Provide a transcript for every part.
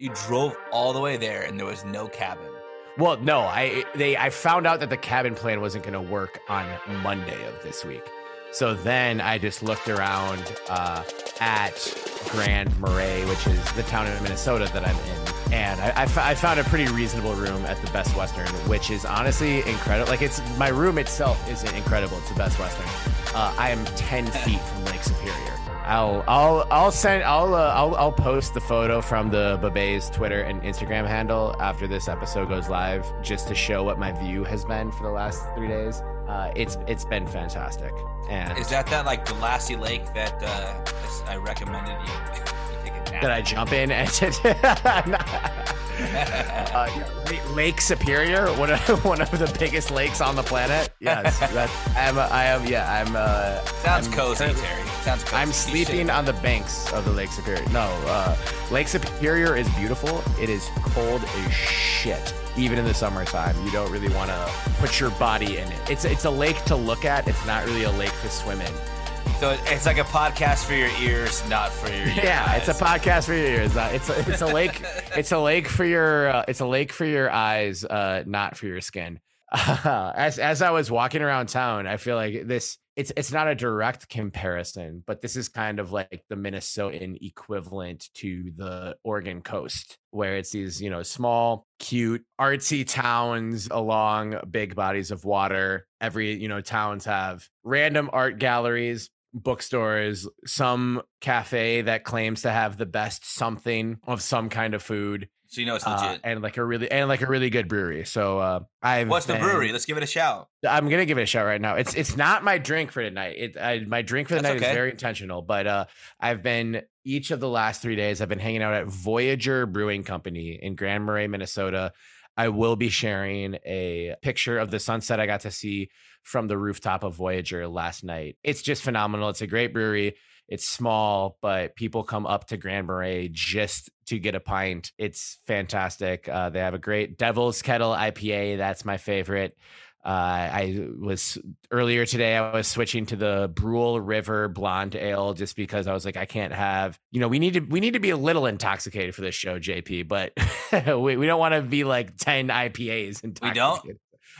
You drove all the way there, and there was no cabin. Well, no, I they I found out that the cabin plan wasn't going to work on Monday of this week. So then I just looked around uh, at Grand Marais, which is the town in Minnesota that I'm in, and I, I, f- I found a pretty reasonable room at the Best Western, which is honestly incredible. Like it's my room itself isn't incredible; it's the Best Western. Uh, I am ten feet from Lake Superior. I'll I'll I'll send I'll uh, I'll I'll post the photo from the Babe's Twitter and Instagram handle after this episode goes live, just to show what my view has been for the last three days. Uh, it's it's been fantastic. And Is that that like Delassie Lake that uh, I recommended you, you take a nap? did I jump in and uh, Lake Superior, one of one of the biggest lakes on the planet? Yes, that, I'm a, I am yeah I'm uh, Sounds I'm cozy, currently- Terry. Sounds cozy. I'm sleeping on the banks of the Lake Superior. No, uh, Lake Superior is beautiful. It is cold as shit, even in the summertime. You don't really want to put your body in it. It's it's a lake to look at. It's not really a lake to swim in. So it's like a podcast for your ears, not for your Yeah, it's a podcast for your ears. Not- It's a, it's a lake. it's a lake for your. Uh, it's a lake for your eyes, uh, not for your skin. as as I was walking around town, I feel like this. It's it's not a direct comparison, but this is kind of like the Minnesotan equivalent to the Oregon coast, where it's these you know small, cute, artsy towns along big bodies of water. Every you know towns have random art galleries bookstores, some cafe that claims to have the best something of some kind of food, So you know it's uh, legit. and like a really and like a really good brewery. So uh, I've What's the been- brewery? Let's give it a shout. I'm gonna give it a shout right now. It's it's not my drink for tonight. It I, my drink for the That's night okay. is very intentional, but uh, I've been each of the last three days. I've been hanging out at Voyageur Brewing Company in Grand Marais, Minnesota. I will be sharing a picture of the sunset I got to see from the rooftop of Voyageur last night. It's just phenomenal. It's a great brewery. It's small, but people come up to Grand Marais just to get a pint. It's fantastic. Uh, they have a great Devil's Kettle IPA. That's my favorite. Uh, I was earlier today. I was switching to the Brule River Blonde Ale just because I was like, I can't have. You know, we need to we need to be a little intoxicated for this show, JP. But we, we don't want to be like ten IPAs. We don't?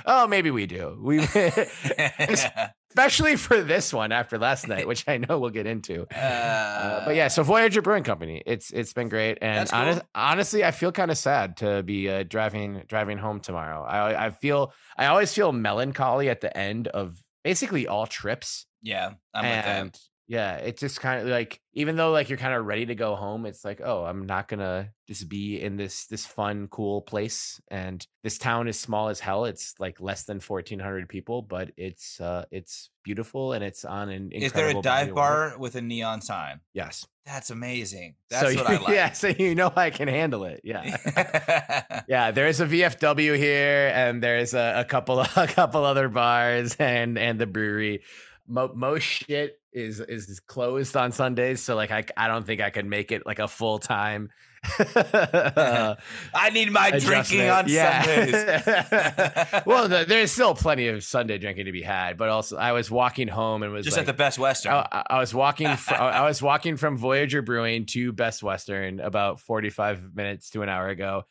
Oh, maybe we do. We especially for this one after last night, which I know we'll get into. Uh, but yeah, so Voyageur Brewing Company, it's it's been great, and cool. honest, honestly, I feel kind of sad to be uh, driving driving home tomorrow. I I feel I always feel melancholy at the end of basically all trips, yeah, I'm with that. and yeah, it's just kind of like even though like you're kind of ready to go home, it's like oh, I'm not gonna just be in this this fun cool place, and this town is small as hell. It's like less than 1,400 people, but it's uh it's beautiful and it's on an Is there a dive bar with a neon sign? Yes. That's amazing. That's so, what I like. Yeah, so you know I can handle it. Yeah. yeah, there's a VFW here and there's a, a couple a couple other bars and and the brewery. Most shit is is closed on Sundays, so like I I don't think I could make it like a full time I need my drinking on Sundays. well, th- there's still plenty of Sunday drinking to be had, but also I was walking home and was Just like, at the Best Western. I, I- I was walking. Fr- I was walking from Voyageur Brewing to Best Western about 45 minutes to an hour ago,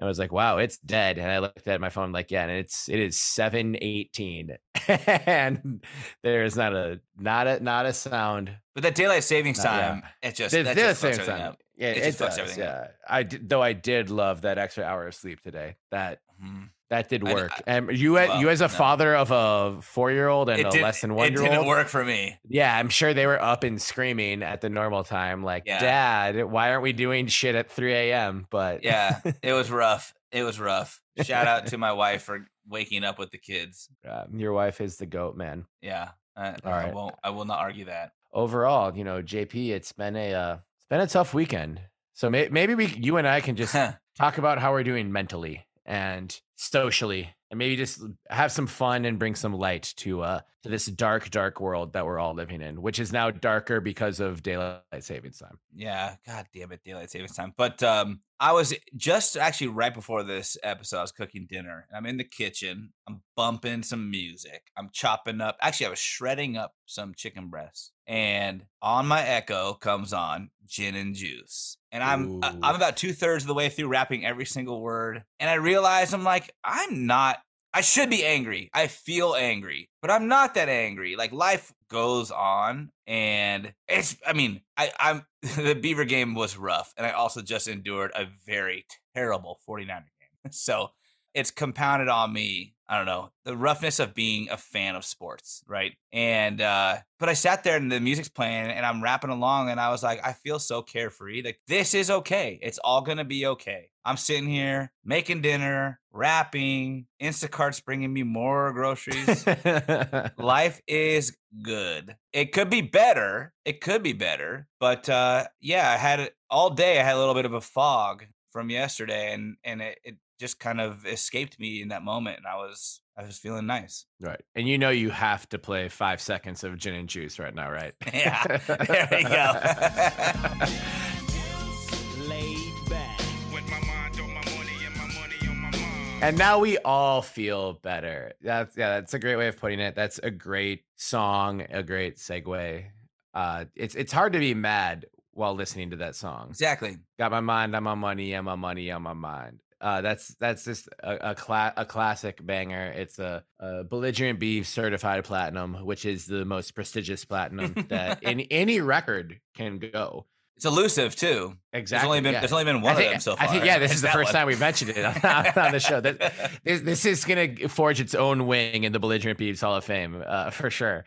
and I was like, "Wow, it's dead." And I looked at my phone, like, "Yeah," and it's it is 7:18, and there's not a not a not a sound. but that daylight savings Not time, it just that just the fucks everything time. up. Yeah, It it, just fucks everything Yeah, I did, though I did love that extra hour of sleep today. That Mhm. That did I- work. and you, a- you as a no. father of a four year old and It a did- less than one year old, it didn't work for me. Yeah, I'm sure they were up and screaming at the normal time, like, Yeah. Dad, why aren't we doing shit at 3 a.m.? But Yeah, it was rough. It was rough. Shout out to my wife for waking up with the kids. uh, your wife is the goat, man. Yeah, I, All I won't. I will not argue that. Overall, you know, JP, it's been a uh, it's been a tough weekend. So may- maybe we, you and I, can just talk about how we're doing mentally and socially, and maybe just have some fun and bring some light to uh to this dark, dark world that we're all living in, which is now darker because of daylight savings time. Yeah, god damn it, daylight savings time. But um I was just actually right before this episode, I was cooking dinner. And I'm in the kitchen. I'm bumping some music. I'm chopping up. Actually, I was shredding up some chicken breasts. And on my Echo comes on gin and juice. And I'm uh, Ooh. I'm about two thirds of the way through rapping every single word, and I realize I'm like I'm not. I should be angry. I feel angry, but I'm not that angry. Like life goes on, and it's. I mean, I, I'm the Beaver game was rough, and I also just endured a very terrible 49er game. So it's compounded on me. I don't know the roughness of being a fan of sports, right? And uh but I sat there and the music's playing and I'm rapping along and I was like, I feel so carefree. Like this is okay. It's all gonna be okay. I'm sitting here making dinner, rapping. Instacart's bringing me more groceries. Life is good. It could be better. It could be better. But uh yeah, I had it all day. I had a little bit of a fog from yesterday and and it, it just kind of escaped me in that moment and I was I was feeling nice. right. And you know you have to play five seconds of gin and juice right now, right? Yeah, there we go. Laid back. With my mind on my money and my money on my mind. And now we all feel better. That's yeah, that's a great way of putting it. That's a great song, a great segue. Uh it's it's hard to be mad while listening to that song. exactly. Got my mind on my money, and my money on my mind. Uh, that's that's just a a, cla- a classic banger. It's a, a Belligerent Beavs certified platinum, which is the most prestigious platinum that in any record can go. It's elusive too. Exactly. There's only been yeah. there's only been one think, of them so far. I think yeah, this It's is the first one. time we've mentioned it on, on the show. That this, this is gonna forge its own wing in the Belligerent Beavs Hall of Fame uh, for sure.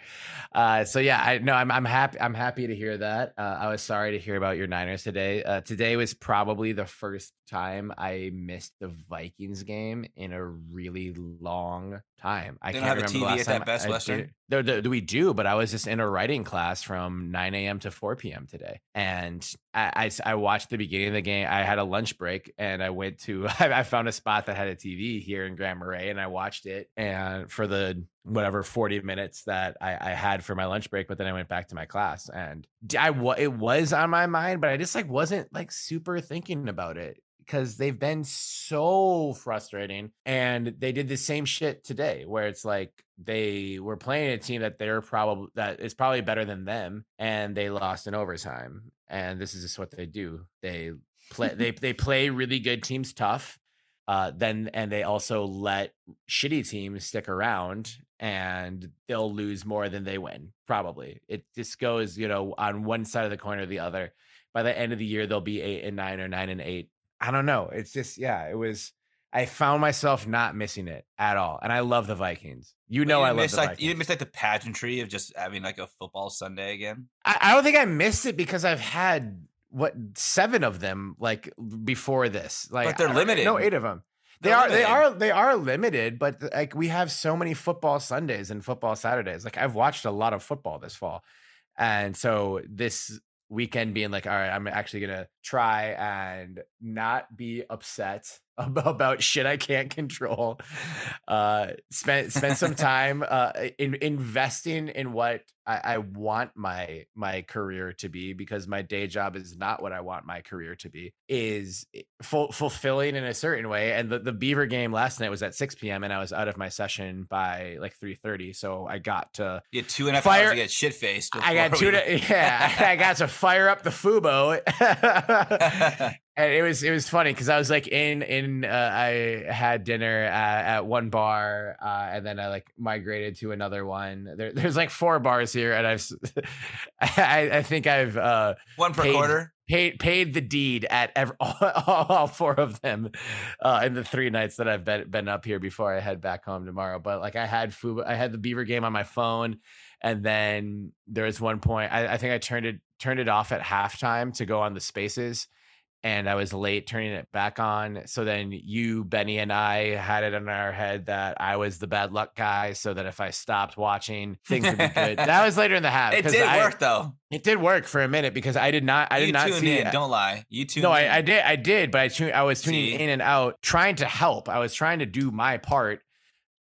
Uh, so yeah, I no, I'm I'm happy. I'm happy to hear that. Uh, I was sorry to hear about your Niners today. Uh, today was probably the first time I missed the Vikings game in a really long time. I can't have remember the last at that time Best I Western? did it. No, no, we do, but I was just in a writing class from 9 a.m. to 4 p.m. today, and I, I I watched the beginning of the game. I had a lunch break, and I went to I, I found a spot that had a TV here in Grand Marais, and I watched it. And for the whatever 40 minutes that I, I had for my lunch break, but then I went back to my class, and I it was on my mind, but I just like wasn't like super thinking about it because they've been so frustrating and they did the same shit today where it's like they were playing a team that they're probably that is probably better than them and they lost in overtime and this is just what they do they play they they play really good teams tough uh then and they also let shitty teams stick around and they'll lose more than they win probably it just goes you know on one side of the coin or the other by the end of the year they'll be eight and nine or nine and eight I don't know. It's just yeah, it was. I found myself not missing it at all, and I love the Vikings. You know, you I love miss, the like Vikings. you didn't miss like the pageantry of just having like a football Sunday again. I, I don't think I missed it because I've had what seven of them like before this. Like but they're limited. No, eight of them. They They're are. They are. They are limited, but like we have so many football Sundays and football Saturdays. Like I've watched a lot of football this fall, and so this weekend being like, all right, I'm actually gonna try and not be upset about, shit I can't control. Uh, spend spend some time uh in investing in what I, I want my my career to be because my day job is not what I want my career to be. Is ful- fulfilling in a certain way. And the, the Beaver game last night was at 6 p.m. and I was out of my session by like 3:30, so I got to You had two and a half Fire- hours to get shit faced. I got two. To, yeah, I got to fire up the Fubo, and it was it was funny because I was like in in uh, I had dinner at, at one bar, uh, and then I like migrated to another one. There, there's like four bars here, and I've I, I think I've uh, one per paid- quarter. paid paid the deed at ev- all, all four of them uh, in the three nights that I've been been up here before I head back home tomorrow. But like I had Fubo, I had the Beaver game on my phone, and then there was one point I, I think I turned it turned it off at halftime to go on the Spaces. And I was late turning it back on. So then you, Benny, and I had it in our head that I was the bad luck guy. So that if I stopped watching, things would be good. that was later in the half. It did I- work though. It did work for a minute because I did not. I did you not tuned see. in. Don't lie. You tuned no, in. I, I did. I did, but I tuned, I was tuning See? in and out, trying to help. I was trying to do my part,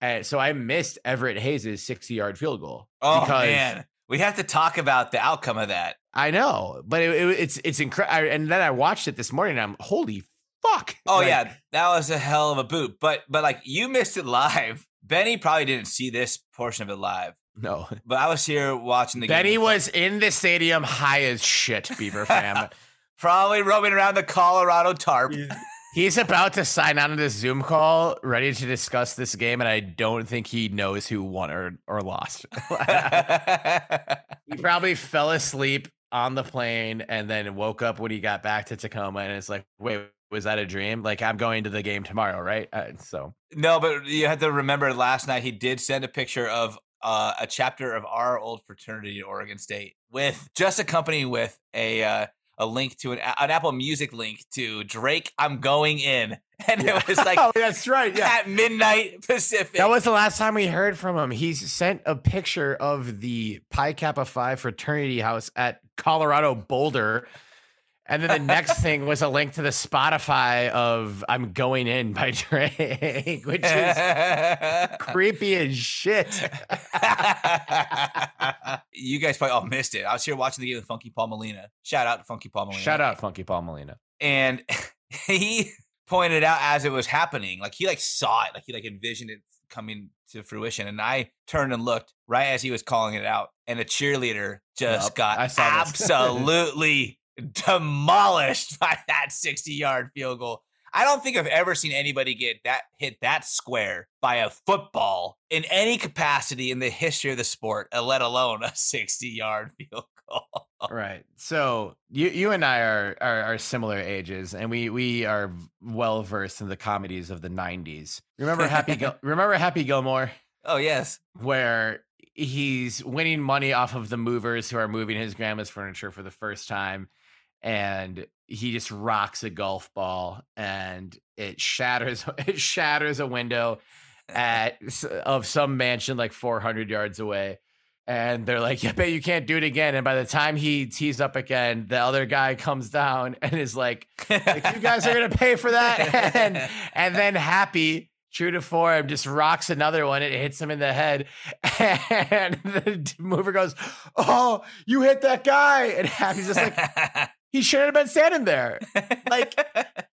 uh, so I missed Everett Hayes' sixty-yard field goal. Oh because man, we have to talk about the outcome of that. I know, but it, it- it's it's incredible. And then I watched it this morning. and I'm holy fuck. Oh Like, yeah, that was a hell of a boot. But but like you missed it live. Benny probably didn't see this portion of it live. No. But I was here watching the game. Benny was in the stadium high as shit, Beaver fam. probably roaming around the Colorado tarp. He's about to sign on to this Zoom call, ready to discuss this game, and I don't think he knows who won or, or lost. he probably fell asleep on the plane and then woke up when he got back to Tacoma and it's like, wait, was that a dream? Like, I'm going to the game tomorrow, right? Uh, so, no, but you have to remember last night he did send a picture of uh, a chapter of our old fraternity at Oregon State with just accompanying with a uh, a link to an, an Apple Music link to Drake. I'm going in, and it was like oh, that's right. Yeah. at midnight Pacific. That was the last time we heard from him. He sent a picture of the Pi Kappa Phi fraternity house at Colorado Boulder. And then the next thing was a link to the Spotify of I'm Going In by Drake, which is creepy as shit. you guys probably all missed it. I was here watching the game with Funky Paul Molina. Shout out to Funky Paul Molina. Shout out Funky Paul Molina. And he pointed out as it was happening, like he like saw it, like he like envisioned it coming to fruition. And I turned and looked right as he was calling it out, and a cheerleader just Yup, got I saw this. absolutely demolished by that 60 yard field goal. I don't think I've ever seen anybody get that hit that square by a football in any capacity in the history of the sport, uh, let alone a 60 yard field goal. Right. So you you and I are, are are similar ages, and we we are well versed in the comedies of the '90s. Remember Happy Gil- Remember Happy Gilmore? Oh, yes. where he's winning money off of the movers who are moving his grandma's furniture for the first time and he just rocks a golf ball and it shatters it shatters a window at of some mansion like 400 yards away and they're like yeah bet you can't do it again. And by the time he tees up again the other guy comes down and is like like you guys are gonna pay for that? And and then happy true to form just rocks another one it hits him in the head and the mover goes oh you hit that guy and happy's just like he shouldn't have been standing there like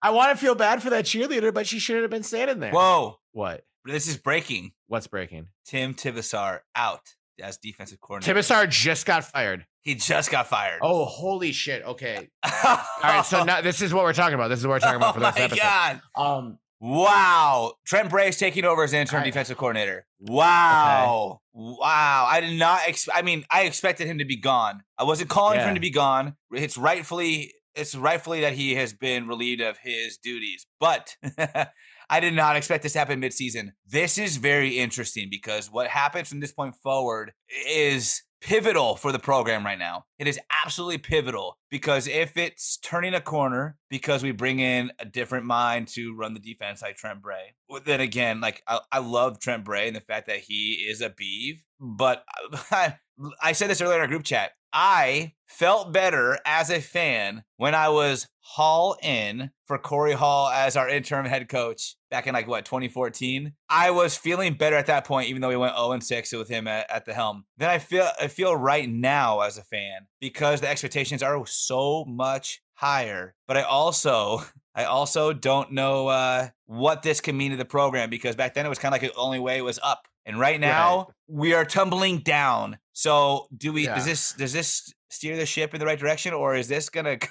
i want to feel bad for that cheerleader but she shouldn't have been standing there Whoa. what This is breaking. what's breaking Tim Tibesar out as defensive coordinator. Tibesar just got fired He just got fired. oh holy shit okay all right so now this is what we're talking about this is what we're talking about for oh this my episode God. um Wow. Trent Bray's taking over as interim I- defensive coordinator. Wow. Wow. I did not ex- I mean, I expected him to be gone. I wasn't calling for him to be gone. It's rightfully it's rightfully that he has been relieved of his duties. But I did not expect this to happen midseason. This is very interesting because what happens from this point forward is pivotal for the program right now. It is absolutely pivotal because if it's turning a corner because we bring in a different mind to run the defense like Trent Bray, then again, like I, I love Trent Bray and the fact that he is a beeve, but I, I said this earlier in our group chat. I felt better as a fan when I was Hall in for Corey Hall as our interim head coach back in like what 2014. I was feeling better at that point, even though we went 0 and 6 with him at, at the helm. Then I feel I feel right now as a fan because the expectations are so much higher. But I also I also don't know uh, what this can mean to the program because back then it was kind of like the only way was up, and right now we are tumbling down. So do we? Yeah. Does this does this steer the ship in the right direction, or is this gonna?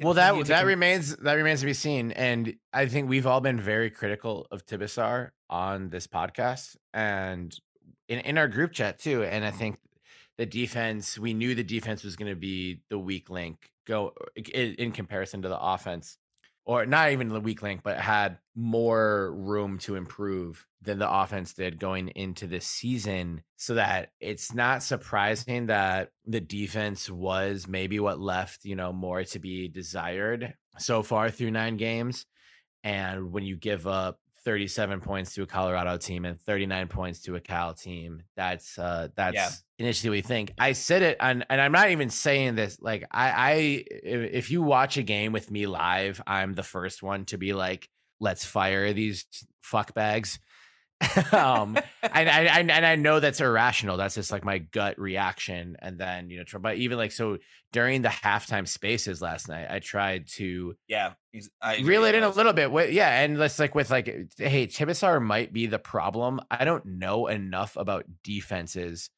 Well, that to that con- remains that remains to be seen, and I think we've all been very critical of Tibesar on this podcast and in in our group chat too. And I think the defense, we knew the defense was going to be the weak link go in, in comparison to the offense, or not even the weak link, but had more room to improve than the offense did going into this season. So that it's not surprising that the defense was maybe what left, you know, more to be desired so far through nine games. And when you give up 37 points to a Colorado team and 39 points to a Cal team, that's uh that's initially what we think. I said it and and I'm not even saying this like I I if if you watch a game with me live, I'm the first one to be like, let's fire these fuck bags. um and I, I and I know that's irrational. That's just like my gut reaction. And then you know, but even like so during the halftime spaces last night, I tried to Yeah, I reel it in a little bit. With, yeah, and let's like with like, hey, Tibesar might be the problem. I don't know enough about defenses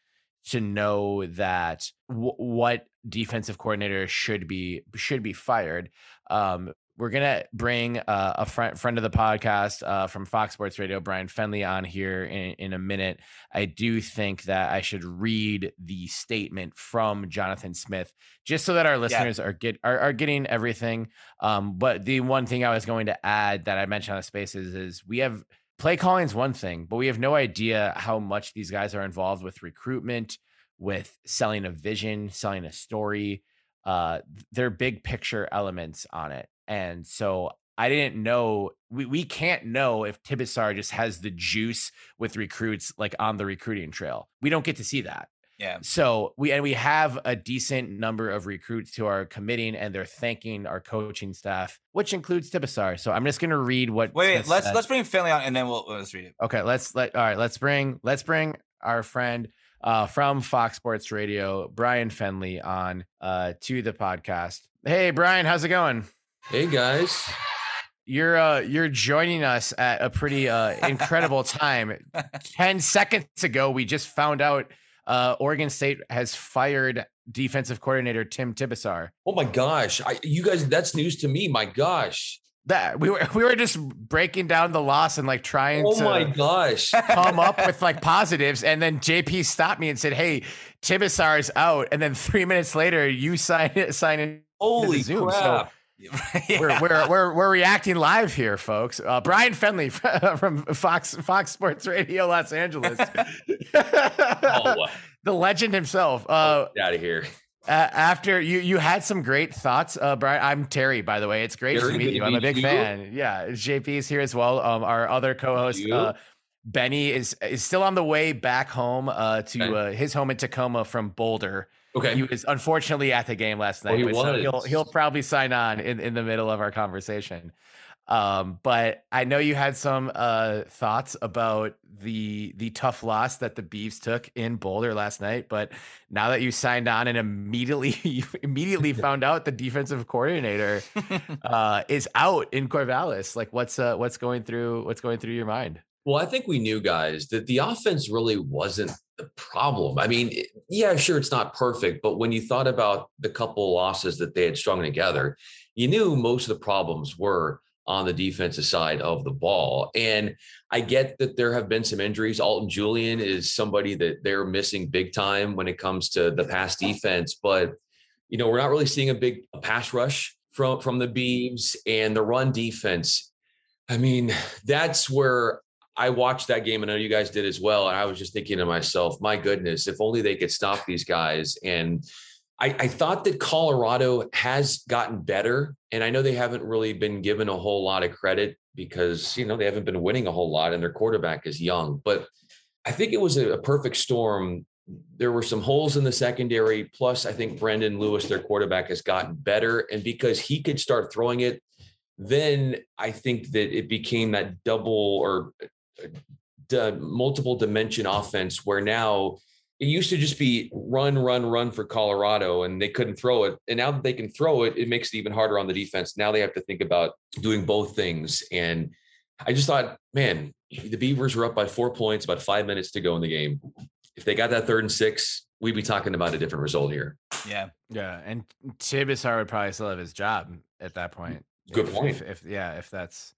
to know that w- what defensive coordinator should be should be fired. Um, we're gonna bring uh, a friend friend of the podcast uh, from Fox Sports Radio, Bryan Fenley, on here in, in a minute. I do think that I should read the statement from Jonathan Smith, just so that our listeners are get are, are getting everything. Um, but the one thing I was going to add that I mentioned on the spaces is we have play calling is one thing, but we have no idea how much these guys are involved with recruitment, with selling a vision, selling a story. Uh, they're big picture elements on it. And so I didn't know we, we can't know if Tibesar just has the juice with recruits like on the recruiting trail. We don't get to see that. Yeah. So we and we have a decent number of recruits who are committing and they're thanking our coaching staff, which includes Tibesar. So I'm just gonna read what Wait, wait let's said. let's bring Fenley on and then we'll let's read it. Okay, let's let all right, let's bring let's bring our friend uh from Fox Sports Radio, Bryan Fenley, on uh to the podcast. Hey Bryan, how's it going? Hey guys. You're uh you're joining us at a pretty uh incredible time. 10 seconds ago we just found out uh Oregon State has fired defensive coordinator Tim Tibesar. Oh my gosh. I, you guys, that's news to me. My gosh. That we were we were just breaking down the loss and like trying Oh to my gosh. come up with like positives. And then JP stopped me and said, Hey, Tibesar is out. And then three minutes later, you sign sign in. Holy Zoom, so- crap. We're, we're, we're, we're reacting live here, folks. Uh, Bryan Fenley from Fox Fox Sports Radio Los Angeles. oh, the legend himself. Uh, get out of here. a- after you, you had some great thoughts, uh, Bryan. I'm Terry, by the way. It's great Terry, to meet you. I'm a big you. fan. Yeah, JP is here as well. Um, our other co-host, uh, Benny, is is still on the way back home uh, to uh, his home in Tacoma from Boulder. Okay. He was unfortunately at the game last Oh, night, he but so he'll he'll probably sign on in, in the middle of our conversation. Um, but I know you had some uh, thoughts about the the tough loss that the Beavs took in Boulder last night. But now that you signed on and immediately you immediately found out the defensive coordinator uh, is out in Corvallis, like what's uh, what's going through what's going through your mind? Well, I think we knew, guys, that the offense really wasn't the problem. I mean, yeah, sure, it's not perfect, but when you thought about the couple losses that they had strung together, you knew most of the problems were on the defensive side of the ball. And I get that there have been some injuries. Alton Julian is somebody that they're missing big time when it comes to the pass defense, but you know, we're not really seeing a big pass rush from from the Beavs and the run defense. I mean, that's where I watched that game, and I know you guys did as well. And I was just thinking to myself, my goodness, if only they could stop these guys. And I, I thought that Colorado has gotten better. And I know they haven't really been given a whole lot of credit because, you know, they haven't been winning a whole lot and their quarterback is young. But I think it was a, a perfect storm. There were some holes in the secondary. Plus, I think Brendon Lewis, their quarterback, has gotten better. And because he could start throwing it, then I think that it became that double or the multiple dimension offense where now it used to just be run, run, run for Colorado and they couldn't throw it. And now that they can throw it, it makes it even harder on the defense. Now they have to think about doing both things. And I just thought, man, the Beavers were up by four points, about five minutes to go in the game. If they got that third and six, we'd be talking about a different result here. yeah. Yeah, and Tibesar would probably still have his job at that point. Good If- point. If, if yeah, if that's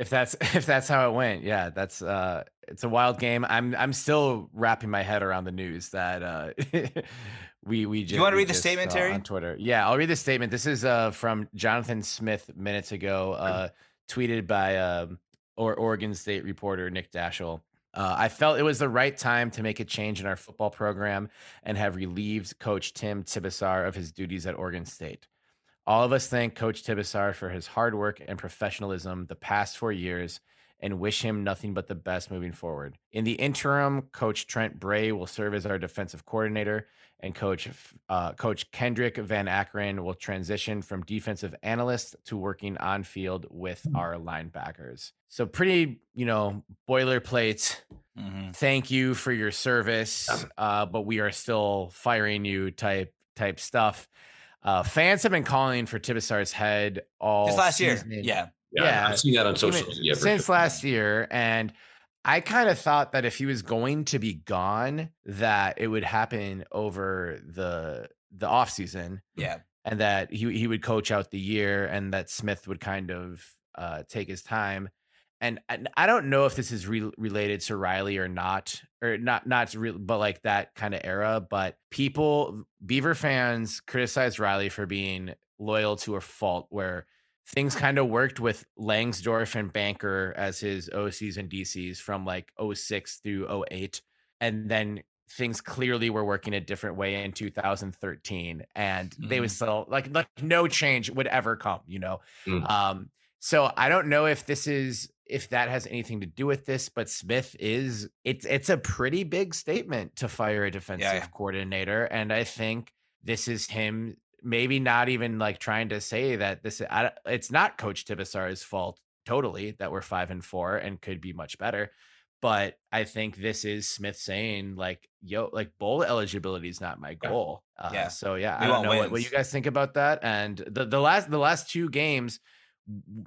if that's if that's how it went, yeah, that's uh, it's a wild game. I'm I'm still wrapping my head around the news that uh, we we just. You wanna read the just statement, Terry? On Twitter, yeah, I'll read the statement. This is uh from Jonathan Smith minutes ago, uh, tweeted by um or Oregon State reporter Nick Daschel. Uh, I felt it was the right time to make a change in our football program and have relieved Coach Tim Tibesar of his duties at Oregon State. All of us thank Coach Tibesar for his hard work and professionalism the past four years and wish him nothing but the best moving forward. In the interim, Coach Trent Bray will serve as our defensive coordinator, and Coach uh, Coach Kendrick Van Ackeren will transition from defensive analyst to working on field with our linebackers. So pretty, you know, boilerplate Mhm. thank you for your service, uh, but we are still firing you type type stuff. Uh, fans have been calling for Tibesar's head all Just last year. season. Yeah. Yeah. I've seen that on social Even media. for since sure. last year, and I kind of thought that if he was going to be gone, that it would happen over the the off season Yeah. and that he he would coach out the year and that Smith would kind of uh, take his time. And, and I don't know if this is re- related to Riley or not, or not not real, but like that kind of era. But people, Beaver fans, criticize Riley for being loyal to a fault, where things kind of worked with Langsdorf and Banker as his OCs and DCs from like 06 through 08. And then things clearly were working a different way in 2013. And they would Mhm. still like, like no change would ever come, you know? Mm. Um, so I don't know if this is if that has anything to do with this, but Smith is it's it's a pretty big statement to fire a defensive yeah. coordinator. And I think this is him maybe not even like trying to say that this I, it's not coach Tibesar's fault totally that we're five and four and could be much better but i think this is smith saying like yo like bowl eligibility is not my Yeah. goal uh, Yeah. so yeah We i don't know what, what you guys think about that and the, the last the last two games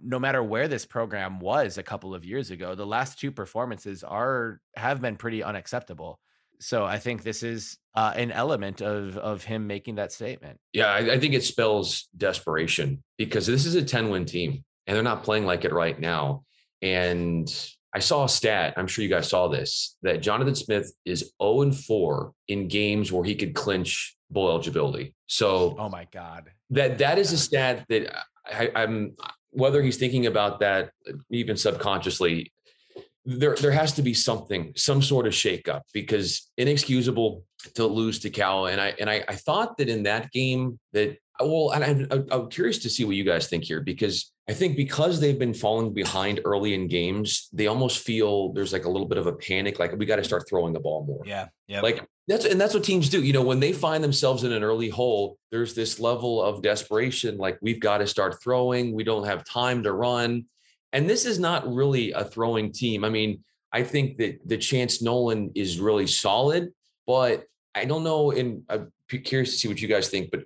no matter where this program was a couple of years ago the last two performances are have been pretty unacceptable so i think this is uh, an element of of him making that statement Yeah, I, I think it spells desperation because this is a 10 win team and they're not playing like it right now. And I saw a stat, I'm sure you guys saw this, that Jonathan Smith is 0 and 4 in games where he could clinch bowl eligibility. So oh my god that that is a stat that I, I'm whether he's thinking about that even subconsciously, there there has to be something, some sort of shakeup because inexcusable to lose to Cal. And I and I, I thought that in that game that well, and I'm, I'm- I'm curious to see what you guys think here because I think because they've been falling behind early in games, they almost feel there's like a little bit of a panic, like we got to mm. start throwing the ball more. Yeah. Yeah. Like that's and that's what teams do. You know, when they find themselves in an early hole, there's this level of desperation, like we've got to start throwing. We don't have time to run. And this is not really a throwing team. I mean, I think that the Chance Nolan is really solid, but I don't know. And I'm curious to see what you guys think. But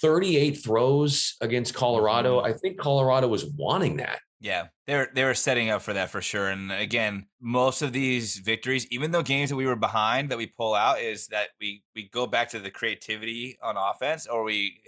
38 throws against Colorado, mm-hmm. I think Colorado was wanting that. Yeah, they're they were setting up for that for sure. And again, most of these victories, even though games that we were behind that we pull out, is that we we go back to the creativity on offense, or we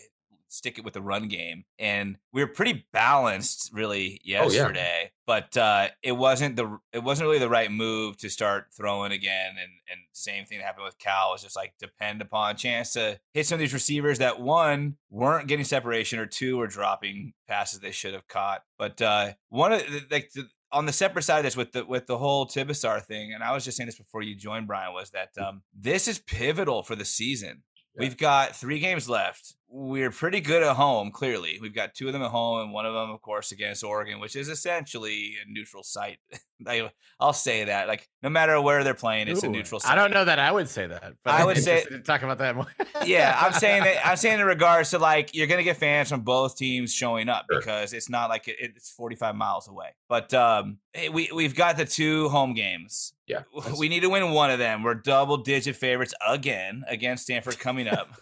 stick it with the run game. And we were pretty balanced, really, yeah. yesterday. But uh, it wasn't the it wasn't really the right move to start throwing again. And and same thing that happened with Cal was just like depend upon a chance to hit some of these receivers that one weren't getting separation or two were dropping passes they should have caught. But uh, one of the, like the, on the separate side of this with the with the whole Tibesar thing, and I was just saying this before you joined, Bryan, was that um, this is pivotal for the season. Yeah. We've got three games left. We're pretty good at home, clearly. We've got two of them at home, and one of them, of course, against Oregon, which is essentially a neutral site. I, I'll say that. Like, no matter where they're playing, it's a neutral site. I don't know that I would say that. But I I'm would say- talking about that more. yeah, I'm saying that. I'm saying in regards to like you're gonna get fans from both teams showing up Sure. because it's not like it, it's 45 miles away. But um, we we've got the two home games. Yeah. We need to win one of them. We're double digit favorites again against Stanford coming up.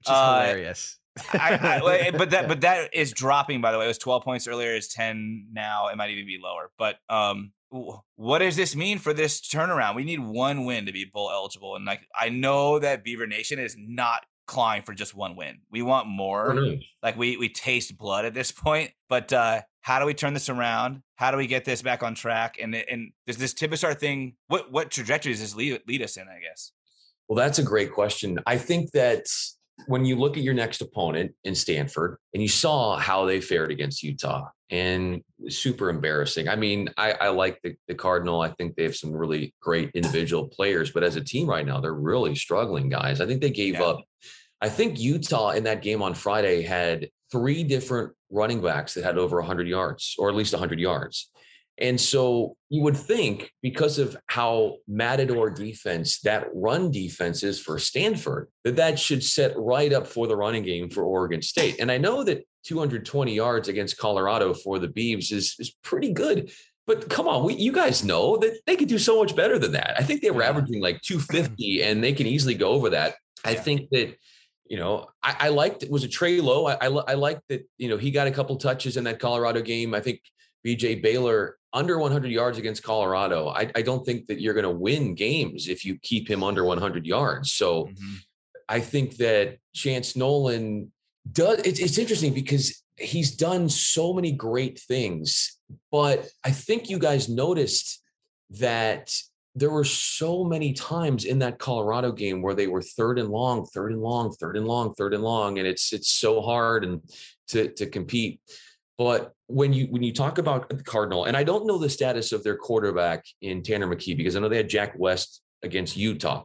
Which is Uh, hilarious. I, I, but that but that is dropping. By the way, it was 12 points earlier. It's 10 now. It might even be lower. But um, what does this mean for this turnaround? We need one win to be bowl eligible, and like I know that Beaver Nation is not clawing for just one win. We want more. Like we we taste blood at this point. But uh, how do we turn this around? How do we get this back on track? And and does this Tibesar thing? What what trajectory does this lead, lead us in? I guess. Well, that's a great question. I think that when you look at your next opponent in Stanford and you saw how they fared against Utah and super embarrassing. I mean, I, I like the, the Cardinal. I think they have some really great individual players, but as a team right now, they're really struggling, guys. I think they gave Yeah. up. I think Utah in that game on Friday had three different running backs that had over 100 yards or at least 100 yards. And so you would think because of how Matador defense, that run defense is for Stanford, that that should set right up for the running game for Oregon State. And I know that 220 yards against Colorado for the Beavs is, is pretty good. But come on, we, you guys know that they could do so much better than that. I think they were averaging like 250 and they can easily go over that. I think that you know, I, I liked it was a Trey Lowe. I, I, I liked that, you know, he got a couple touches in that Colorado game. I think BJ Baylor under 100 yards against Colorado. I, I don't think that you're going to win games if you keep him under 100 yards. So Mhm. I think that Chance Nolan does. It's, it's interesting because he's done so many great things, but I think you guys noticed that there were so many times in that Colorado game where they were third and long, third and long, third and long, third and long, and it's it's so hard and to to compete. But when you when you talk about the Cardinal, and I don't know the status of their quarterback in Tanner McKee because I know they had Jack West against Utah.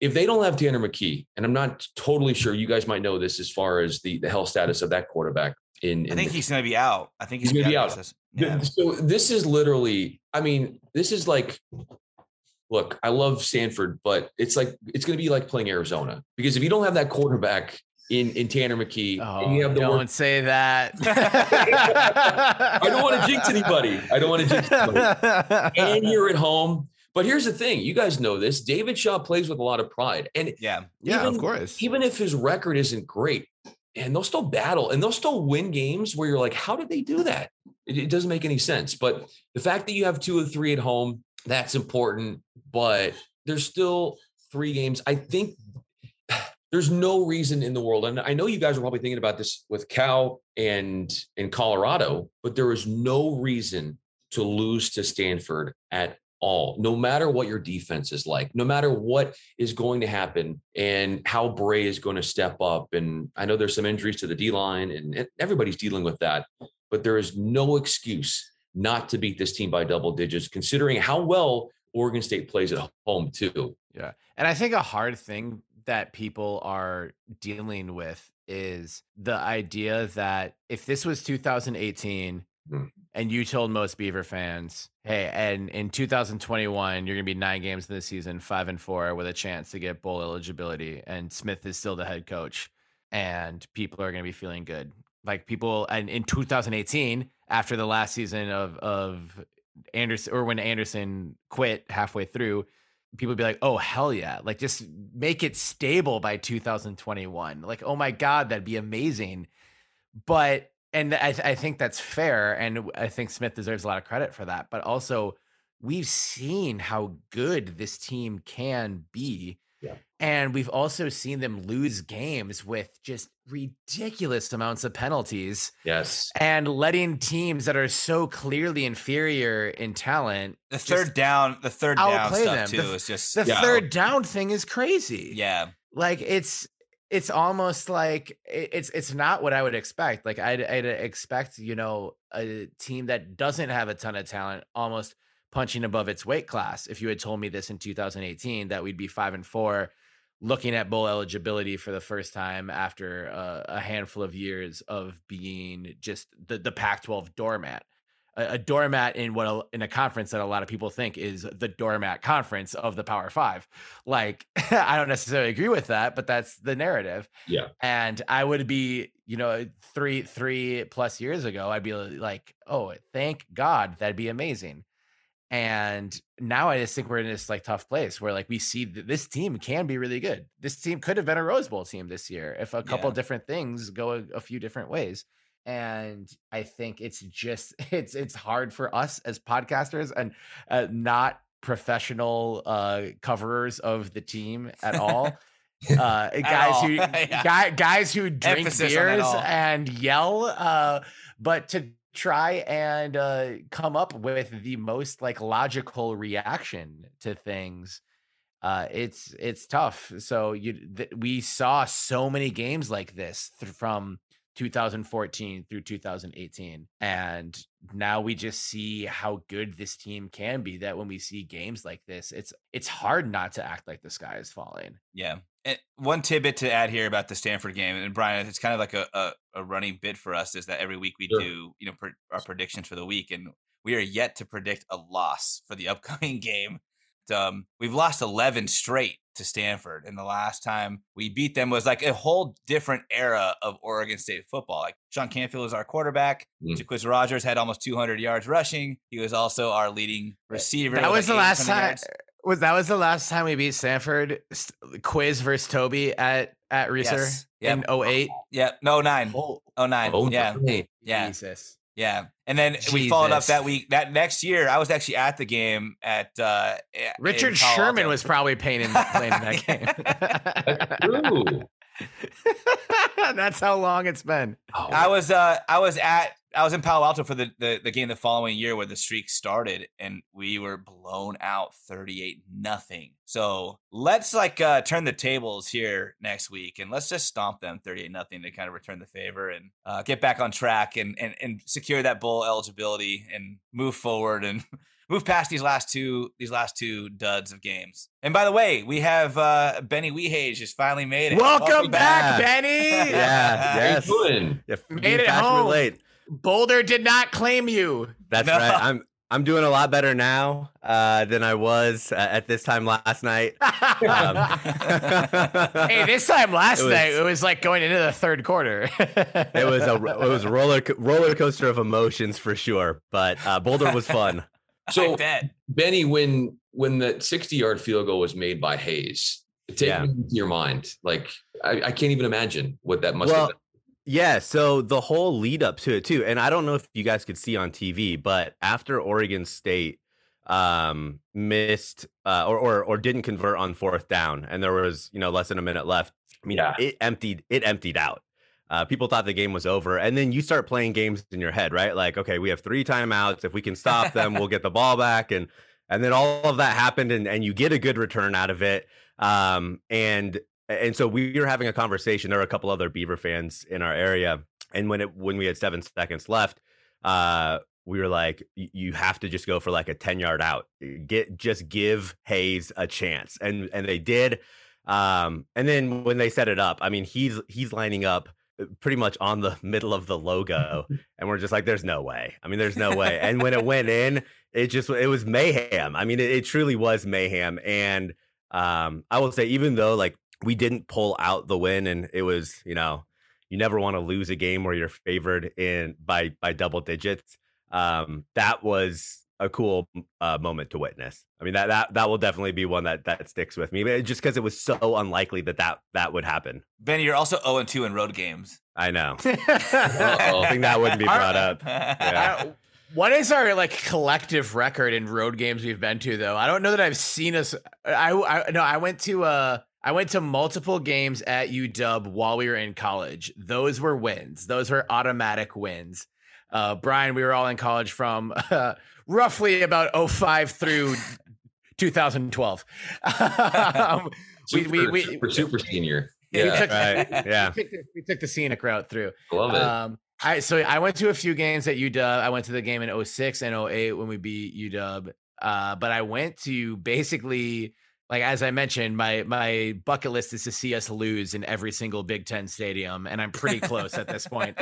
If they don't have Tanner McKee, and I'm not totally sure, you guys might know this as far as the the health status of that quarterback. In, I think the- he's going to be out. I think he's, He's going to be out. be of this. Th- Yeah. So this is literally, I mean, this is like, look, I love Stanford, but it's like it's going to be like playing Arizona because if you don't have that quarterback in in Tanner McKee, Oh, and you oh, have the don't work, say that. I don't want to jinx anybody. I don't want to jinx anybody. And you're at home. But here's the thing: you guys know this. David Shaw plays with a lot of pride, and Yeah. yeah, of course. even if his record isn't great, and they'll still battle and they'll still win games where you're like, how did they do that? It, it doesn't make any sense. But the fact that you have two or three at home, that's important. But there's still three games. I think there's no reason in the world, and I know you guys are probably thinking about this with Cal and in Colorado, but there is no reason to lose to Stanford at all, no matter what your defense is like, no matter what is going to happen and how Bray is going to step up. And I know there's some injuries to the D line, and and everybody's dealing with that, but there is no excuse not to beat this team by double digits, considering how well Oregon State plays at home, too. Yeah. And I think a hard thing that people are dealing with is the idea that if this was 2018 Hmm. and you told most Beaver fans, hey, and in 2021, you're going to be nine games in the season, five and four with a chance to get bowl eligibility, and Smith is still the head coach, and people are going to be feeling good. Like people, and in 2018, after the last season of, of Anderson, or when Anderson quit halfway through, people be like, "Oh hell yeah!" Like just make it stable by 2021. Like, oh my god, that'd be amazing. But and I, I think that's fair, and I think Smith deserves a lot of credit for that. But also, we've seen how good this team can be, Yeah. and we've also seen them lose games with just ridiculous amounts of penalties Yes. and letting teams that are so clearly inferior in talent The third down, the third down outplay stuff them. too The- is just the Yeah. third down thing is crazy. yeah. Like it's it's almost like it's it's not what I would expect. Like I'd, I'd expect, you know, a team that doesn't have a ton of talent almost punching above its weight class. If you had told me this in 2018 that we'd be 5 and 4 looking at bowl eligibility for the first time after uh, a handful of years of being just the the Pac-12 doormat a, a doormat in what a, in a conference that a lot of people think is the doormat conference of the Power Five. Like, I don't necessarily agree with that, but that's the narrative. Yeah. And I would be, you know, three three plus years ago, I'd be like, oh, thank God, that'd be amazing. And now I just think we're in this like tough place where like we see that this team can be really good. This team could have been a Rose Bowl team this year if a couple Yeah. different things go a, a few different ways and i think it's just it's it's hard for us as podcasters and uh, not professional uh coverers of the team at all uh guys who Yeah. guy, guys who drink Emphasis beers and yell uh but to try and uh come up with the most like logical reaction to things uh it's it's tough so you th- we saw so many games like this th- from 2014 through 2018 and now we just see how good this team can be that when we see games like this it's it's hard not to act like the sky is falling Yeah. And one tidbit to add here about the Stanford game, and Bryan, it's kind of like a, a, a running bit for us is that every week we Sure. do, you know, our predictions for the week, and we are yet to predict a loss for the upcoming game. Um, we've lost 11 straight to Stanford, and the last time we beat them was like a whole different era of Oregon State football. Like Sean Canfield was our quarterback. Mm. Jacquizz Rodgers had almost 200 yards rushing. He was also our leading receiver. that was like the last time yards. Was that was the last time we beat Stanford S- Quizz versus Toby at at Reser Yes. Yep. in 08 Yeah, no nine, oh oh nine. Oh, yeah, nine. yeah. Jesus Yeah, and then we followed up that week. That next year, I was actually at the game at uh, Richard Sherman was probably playing in, playing in that game. True. That's how long it's been. Oh, I was uh I was at I was in Palo Alto for the, the the game the following year where the streak started and we were blown out 38 nothing. So let's like uh turn the tables here next week and let's just stomp them 38 nothing to kind of return the favor and uh, get back on track and, and and secure that bowl eligibility and move forward and move past these last two these last two duds of games. And by the way, we have uh Benny Weehage has finally made it. Welcome back, back. Benny. Yeah, How you yes. doing? Yeah, Made it home. relate. Boulder did not claim you. That's No. right. I'm I'm doing a lot better now uh, than I was uh, at this time last night. Um, hey, this time last It was- night it was like going into the third quarter. It was a it was a roller roller coaster of emotions for sure, but uh, Boulder was fun. I So bet. Benny, when when the 60 yard field goal was made by Hayes, take Yeah. me into your mind. Like I, I can't even imagine what that must Well, have been. Yeah, so the whole lead up to it too, and I don't know if you guys could see on TV, but after Oregon State um missed uh, or, or or didn't convert on fourth down, and there was you know less than a minute left. I mean, Yeah. it emptied it emptied out. Uh, people thought the game was over, and then you start playing games in your head, right? Like, okay, we have three timeouts. If we can stop them, we'll get the ball back, and and then all of that happened, and and you get a good return out of it. Um, and and so we were having a conversation. There were a couple other Beaver fans in our area, and when it when we had seven seconds left, uh, we were like, "You have to just go for like a ten yard out. Get just give Hayes a chance," and and they did. Um, and then when they set it up, I mean, he's he's lining up pretty much on the middle of the logo, and we're just like, "There's no way." I mean, there's no way. And when it went in, it just it was mayhem. I mean, it, it truly was mayhem. And um, I will say, even though like we didn't pull out the win, and it was you know you never want to lose a game where you're favored in by by double digits. Um, that was a cool uh, moment to witness. I mean that that that will definitely be one that that sticks with me, but just because it was so unlikely that that that would happen. Benny, you're also 0 and 2 in road games. I know. Uh-oh. I think that wouldn't be Our- brought up. Uh, what is our like collective record in road games we've been to though? I don't know that I've seen us. I, I no, I went to uh I went to multiple games at UW while we were in college. Those were wins. Those were automatic wins. Uh, Brian, we were all in college from uh, roughly about 05 through 2012. Um, we- Super, we- we- super, super senior. we Yeah, took- right, yeah. we took the- we took the scenic route through. love it. Um, I so I went to a few games at UW. I went to the game in 06 and 08 when we beat UW. Uh, but I went to basically like as I mentioned, my my bucket list is to see us lose in every single Big Ten stadium, and I'm pretty close at this point.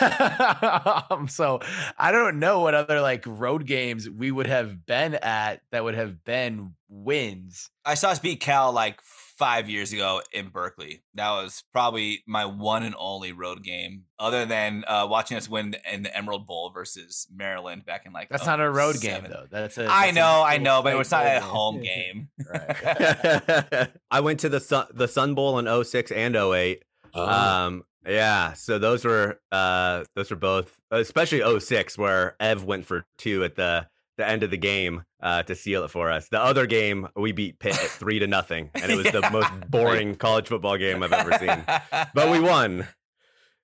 um, so I don't know what other like road games we would have been at that would have been wins. I saw us beat Cal like five years ago in Berkeley. That was probably my one and only road game, other than uh, watching us win in the Emerald Bowl versus Maryland back in like. That's not a road 07. game though. That's a. I that's a know, I know, but it was not a home game. Right. I went to the Sun the Sun Bowl in 06 and 08. Oh, Um, yeah, so those were uh those were both especially 06 where Ev went for two at the the end of the game uh to seal it for us. The other game we beat Pitt at three to nothing, and it was the most boring college football game I've ever seen. But we won.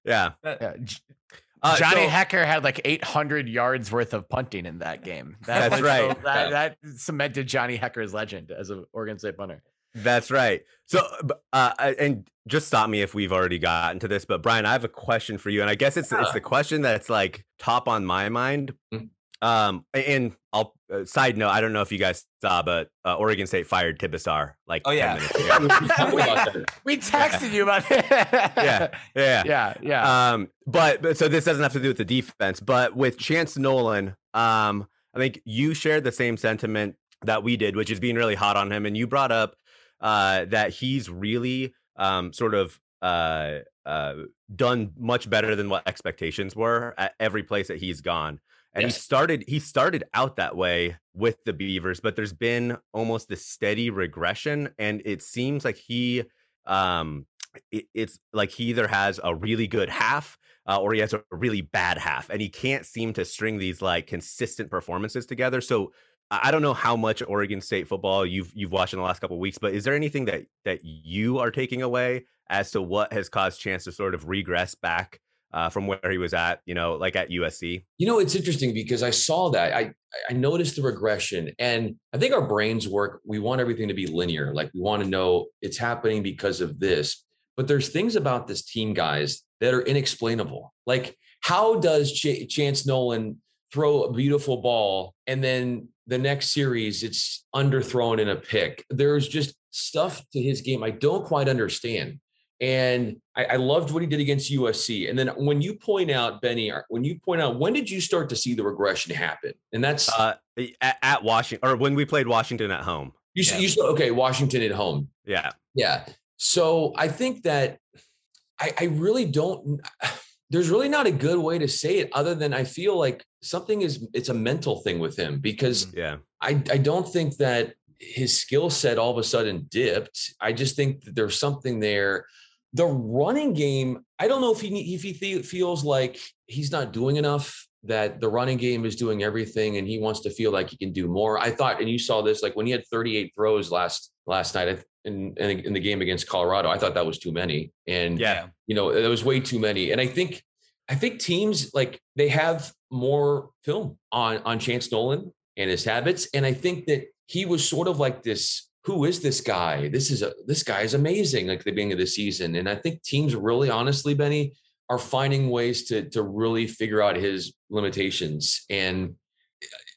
Yeah. Yeah, Uh, Johnny so- Hekker had like 800 yards worth of punting in that game. That That's was so- right. that, that cemented Johnny Hekker's legend as an Oregon State punter. That's right. So, uh, and just stop me if we've already gotten to this, but Brian, I have a question for you, and I guess it's it's the question that's like top on my mind. Um, and I'll uh, side note, I don't know if you guys saw, but uh, Oregon State fired Tibesar like Oh, 10 yeah. minutes ago. Tell me about that. We texted you about it. yeah, yeah, yeah, yeah. Um, but, but so this doesn't have to do with the defense, but with Chance Nolan, um, I think you shared the same sentiment that we did, which is being really hot on him, and you brought up uh, that he's really um, sort of uh, uh, done much better than what expectations were at every place that he's gone. And he started he started out that way with the Beavers, but there's been almost a steady regression, and it seems like he um it, it's like he either has a really good half uh, or he has a really bad half, and he can't seem to string these like consistent performances together. So I I don't know how much Oregon State football you've you've watched in the last couple of weeks, but is there anything that that you are taking away as to what has caused Chance to sort of regress back uh, from where he was at, you know, like at USC? You know, it's interesting because I saw that. I I noticed the regression, and I think our brains work. We want everything to be linear. Like we want to know it's happening because of this. But there's things about this team, guys, that are inexplainable. Like how does Ch- Chance Nolan throw a beautiful ball and then the next series it's underthrown in a pick? There's just stuff to his game I don't quite understand. And I, I loved what he did against USC. And then when you point out, Benny, when you point out, when did you start to see the regression happen? And that's Uh, at, at Washington, or when we played Washington at home. you. yeah. You said okay, Washington at home. Yeah, Yeah. So I think that I, I really don't. There's really not a good way to say it other than I feel like something is. It's a mental thing with him because yeah, I I don't think that his skill set all of a sudden dipped. I just think that there's something there. The running game, I don't know if he if he feels like he's not doing enough. That the running game is doing everything, and he wants to feel like he can do more. I thought, and you saw this, like when he had 38 throws last last night in in, in the game against Colorado. I thought that was too many, and yeah, you know it was way too many and i think i think teams like they have more film on on chance nolan and his habits and i think that he was sort of like this who is this guy? This is a this guy is amazing like the beginning of the season. And i think teams really honestly benny are finding ways to to really figure out his limitations. And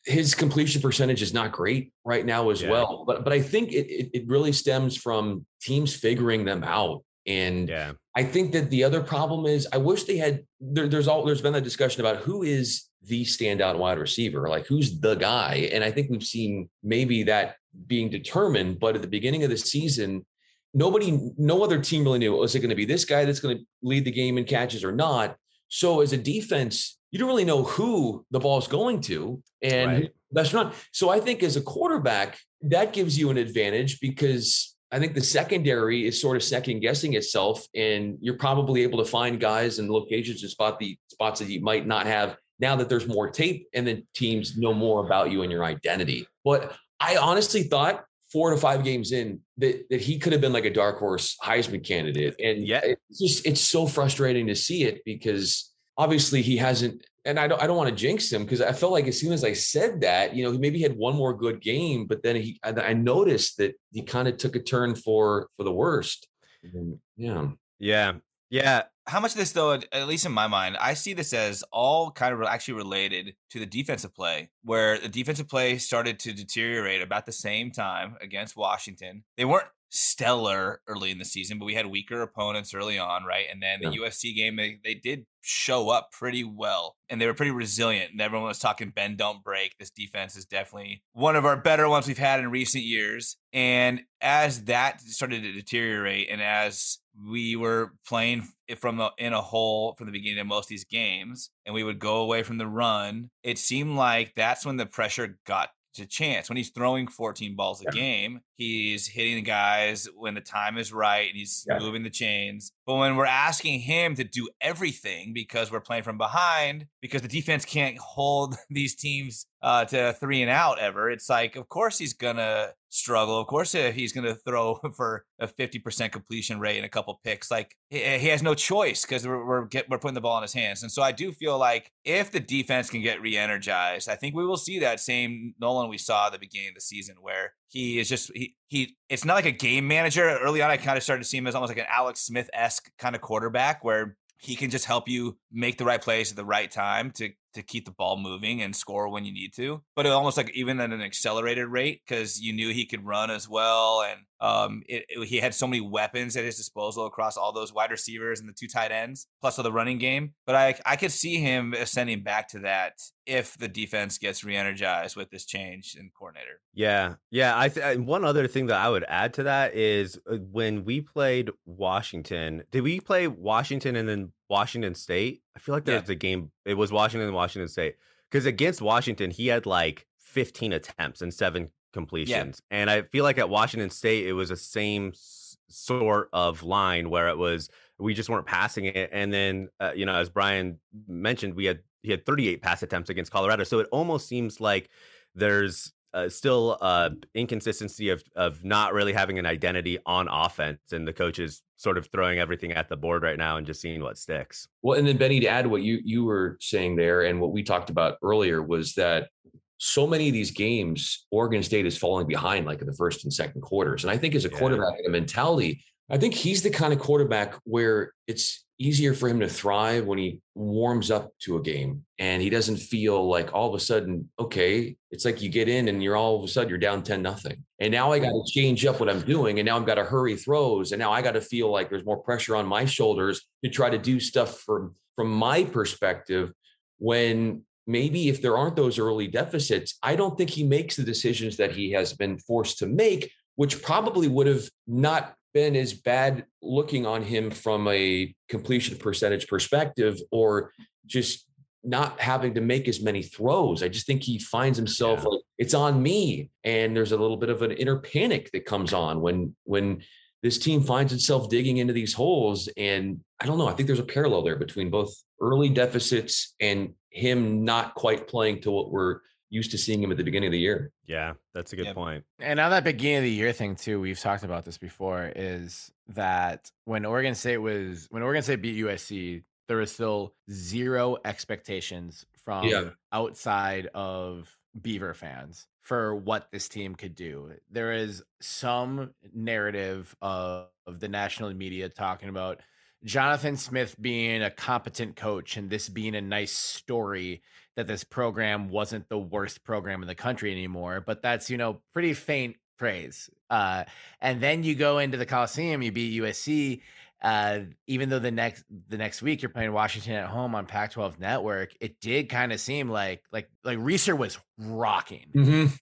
his completion percentage is not great right now as Yeah. well. But but i think it, it really stems from teams figuring them out. And yeah, I think that the other problem is I wish they had there, there's all there's been a discussion about who is the standout wide receiver, like who's the guy. And I think we've seen maybe that being determined, but at the beginning of the season, nobody, no other team really knew oh, was it going to be this guy that's going to lead the game in catches or not. So as a defense, you don't really know who the ball's going to, and Right. that's not. So I think as a quarterback, that gives you an advantage because I think the secondary is sort of second guessing itself, and you're probably able to find guys and locations and spot the spots that you might not have now that there's more tape, and the teams know more about you and your identity. But I honestly thought four to five games in that, that he could have been like a dark horse Heisman candidate, and Yeah. it's just it's so frustrating to see it because obviously he hasn't. And I don't, I don't want to jinx him because I felt like as soon as I said that, you know, he maybe had one more good game, but then he, I, I noticed that he kind of took a turn for for the worst. And, yeah, yeah, yeah. How much of this, though, at least in my mind, I see this as all kind of actually related to the defensive play, where the defensive play started to deteriorate about the same time against Washington. They weren't stellar early in the season, but we had weaker opponents early on, right? And then the USC game, they, they did show up pretty well and they were pretty resilient. And everyone was talking bend, don't break. This defense is definitely one of our better ones we've had in recent years. And as that started to deteriorate and as we were playing from the, in a hole from the beginning of most of these games and we would go away from the run, it seemed like that's when the pressure got to chance. When he's throwing 14 balls a Yeah. game, he's hitting the guys when the time is right and he's Yeah. moving the chains. But when we're asking him to do everything because we're playing from behind, because the defense can't hold these teams uh, to three and out ever, it's like, of course he's gonna struggle. Of course uh, he's gonna throw for a 50% completion rate and a couple picks. Like he, he has no choice because we're we're, get, we're putting the ball in his hands. And so I do feel like if the defense can get re-energized, I think we will see that same Nolan we saw at the beginning of the season where he is just he he it's not like a game manager. Early on, I kind of started to see him as almost like an Alex Smith esque kind of quarterback where he can just help you make the right plays at the right time to to keep the ball moving and score when you need to. But almost like even at an accelerated rate because you knew he could run as well, and um, it, it- he had so many weapons at his disposal across all those wide receivers and the two tight ends, plus of the running game. But I I could see him ascending back to that if the defense gets re-energized with this change in coordinator. Yeah, yeah. I th- one other thing that I would add to that is uh, when we played Washington. Did we play Washington and then Washington State? I feel like Yeah. that's the game. It was Washington and Washington State because against Washington he had like 15 attempts and seven completions, and I feel like at Washington State it was the same s- sort of line where it was we just weren't passing it. And then, uh, you know, as Brian mentioned, we had he had 38 pass attempts against Colorado. So it almost seems like there's uh, still uh, inconsistency of of not really having an identity on offense, and the coaches sort of throwing everything at the board right now and just seeing what sticks. Well, and then Benny, to add what you you were saying there, and what we talked about earlier was that so many of these games, Oregon State is falling behind, like in the first and second quarters. And I think as a Yeah. quarterback, and a mentality, I think he's the kind of quarterback where it's easier for him to thrive when he warms up to a game and he doesn't feel like all of a sudden, okay, it's like you get in and you're all of a sudden you're down 10 nothing. And now I got to change up what I'm doing. And now I've got to hurry throws. And now I got to feel like there's more pressure on my shoulders to try to do stuff from from my perspective when maybe if there aren't those early deficits, I don't think he makes the decisions that he has been forced to make, which probably would have not been as bad looking on him from a completion percentage perspective or just not having to make as many throws. I just think he finds himself Yeah. like it's on me and there's a little bit of an inner panic that comes on when when this team finds itself digging into these holes and I don't know, I think there's a parallel there between both early deficits and him not quite playing to what we're used to seeing him at the beginning of the year. Yeah, that's a good Yep. point. And on that beginning of the year thing too, we've talked about this before, is that when Oregon State was when Oregon State beat USC, there was still zero expectations from Yeah. outside of Beaver fans for what this team could do. There is some narrative of, of the national media talking about Jonathan Smith being a competent coach and this being a nice story that this program wasn't the worst program in the country anymore. But that's, you know, pretty faint praise. Uh, and then you go into the Coliseum, you beat USC. Uh, even though the next the next week you're playing Washington at home on Pac-12 Network, it did kind of seem like like like Reser was rocking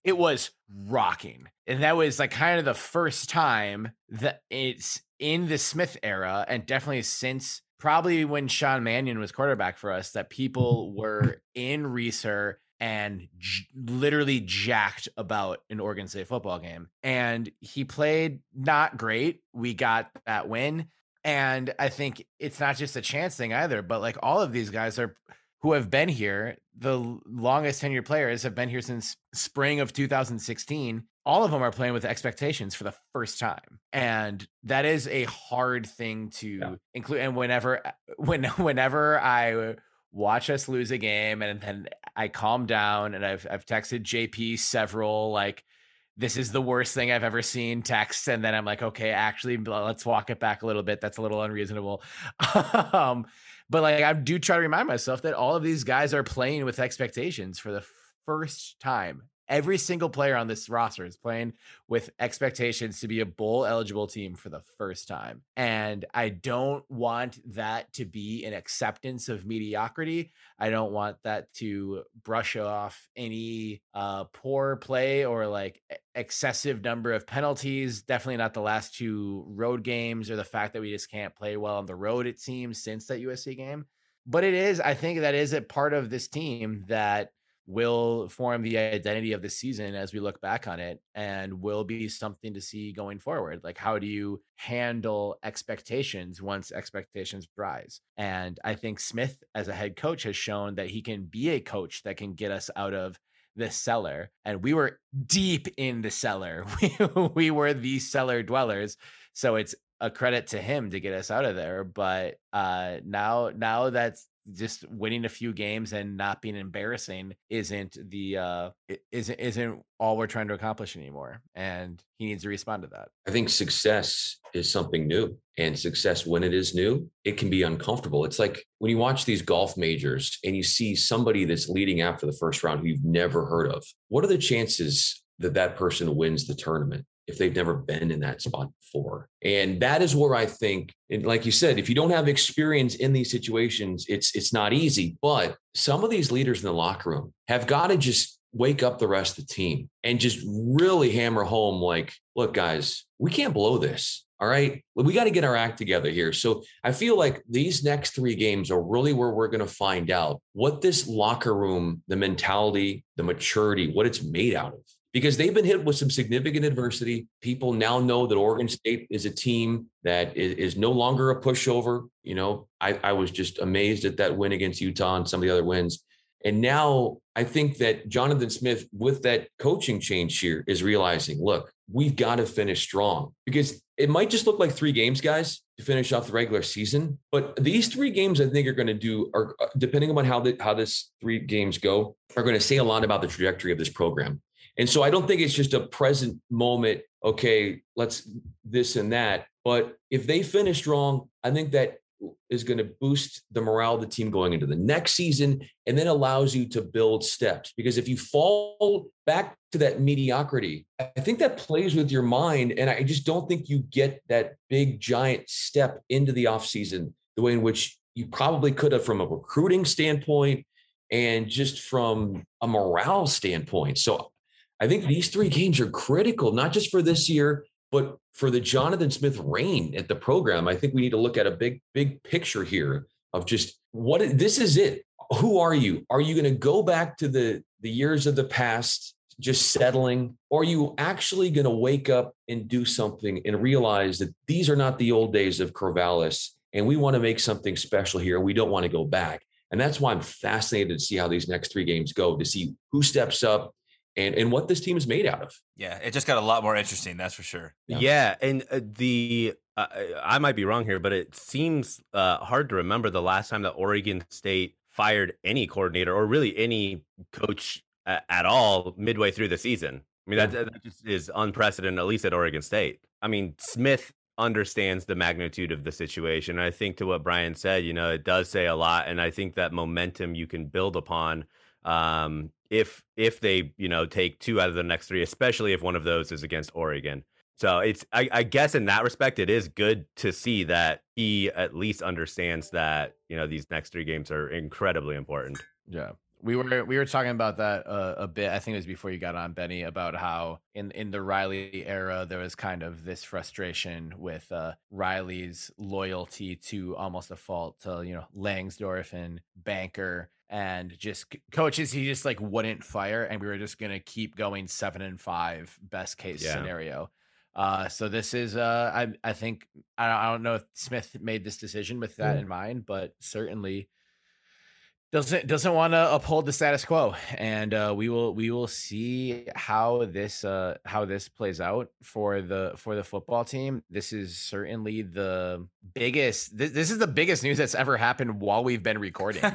it was rocking. And that was like kind of the first time that it's in the Smith era, and definitely since probably when Sean Mannion was quarterback for us, that people were in Reser and j- literally jacked about an Oregon State football game. And he played not great. We got that win. And I think it's not just a chance thing either, but like all of these guys are who have been here, the longest tenured players have been here since spring of 2016. All of them are playing with expectations for the first time. And that is a hard thing to Yeah. include. And whenever when whenever I watch us lose a game and then I calm down and I've I've texted JP several like this is the worst thing I've ever seen texts. And then I'm like, okay, actually, let's walk it back a little bit. That's a little unreasonable. um, but like, I do try to remind myself that all of these guys are playing with expectations for the first time. Every single player on this roster is playing with expectations to be a bowl eligible team for the first time. And I don't want that to be an acceptance of mediocrity. I don't want that to brush off any uh, poor play or like excessive number of penalties. Definitely not the last two road games or the fact that we just can't play well on the road, it seems, since that USC game. But it is, I think that is a part of this team that will form the identity of the season as we look back on it and will be something to see going forward. Like, how do you handle expectations once expectations rise? And I think Smith, as a head coach, has shown that he can be a coach that can get us out of the cellar. And we were deep in the cellar. We, we were the cellar dwellers. So it's a credit to him to get us out of there. But uh now now that's just winning a few games and not being embarrassing isn't the uh isn't isn't all we're trying to accomplish anymore and he needs to respond to that I think success is something new. And success, when it is new, it can be uncomfortable. It's like when you watch these golf majors and you see somebody that's leading after the first round who you've never heard of. What are the chances that that person wins the tournament if they've never been in that spot before? And that is where I think, like you said, if you don't have experience in these situations, it's it's not easy. But some of these leaders in the locker room have got to just wake up the rest of the team and just really hammer home like, look, guys, we can't blow this. All right. We got to get our act together here. So I feel like these next three games are really where we're going to find out what this locker room, the mentality, the maturity, what it's made out of. Because they've been hit with some significant adversity. People now know that Oregon State is a team that is, is no longer a pushover. You know, I, I was just amazed at that win against Utah and some of the other wins. And now I think that Jonathan Smith, with that coaching change here, is realizing, look, we've got to finish strong because it might just look like three games, guys, to finish off the regular season. But these three games, I think, are going to do, are uh, depending on how the, how this three games go, are going to say a lot about the trajectory of this program. And so I don't think it's just a present moment. Okay, let's this and that. But if they finish strong, I think that is going to boost the morale of the team going into the next season and then allows you to build steps. Because if you fall back to that mediocrity, I think that plays with your mind. And I just don't think you get that big, giant step into the offseason the way in which you probably could have from a recruiting standpoint and just from a morale standpoint. So I think these three games are critical, not just for this year, but for the Jonathan Smith reign at the program. I think we need to look at a big, big picture here of just what this is it. Who are you? Are you going to go back to the the years of the past, just settling, or are you actually going to wake up and do something and realize that these are not the old days of Corvallis, and we want to make something special here. We don't want to go back. And that's why I'm fascinated to see how these next three games go, to see who steps up, and and what this team is made out of. Yeah, it just got a lot more interesting. That's for sure. Yeah, Yeah. and uh, the uh, I might be wrong here, but it seems uh, hard to remember the last time that Oregon State fired any coordinator or really any coach a- at all midway through the season. I mean, that, that just is unprecedented, at least at Oregon State. I mean, Smith understands the magnitude of the situation. And I think to what Brian said, you know, it does say a lot. And I think that momentum you can build upon um, if if they you know take two out of the next three, especially if one of those is against Oregon. So it's I, I guess in that respect, it is good to see that he at least understands that you know these next three games are incredibly important. Yeah. We were we were talking about that uh, a bit. I think it was before you got on, Benny, about how in in the Riley era there was kind of this frustration with uh, Riley's loyalty to almost a fault to you know Langsdorf and Banker and just coaches he just like wouldn't fire, and we were just gonna keep going seven and five best case Yeah. scenario. Uh, so this is uh, I I think I don't, I don't know if Smith made this decision with that Yeah. in mind, but certainly doesn't doesn't want to uphold the status quo and uh we will we will see how this uh how this plays out for the for the football team this is certainly the biggest this, this is the biggest news that's ever happened while we've been recording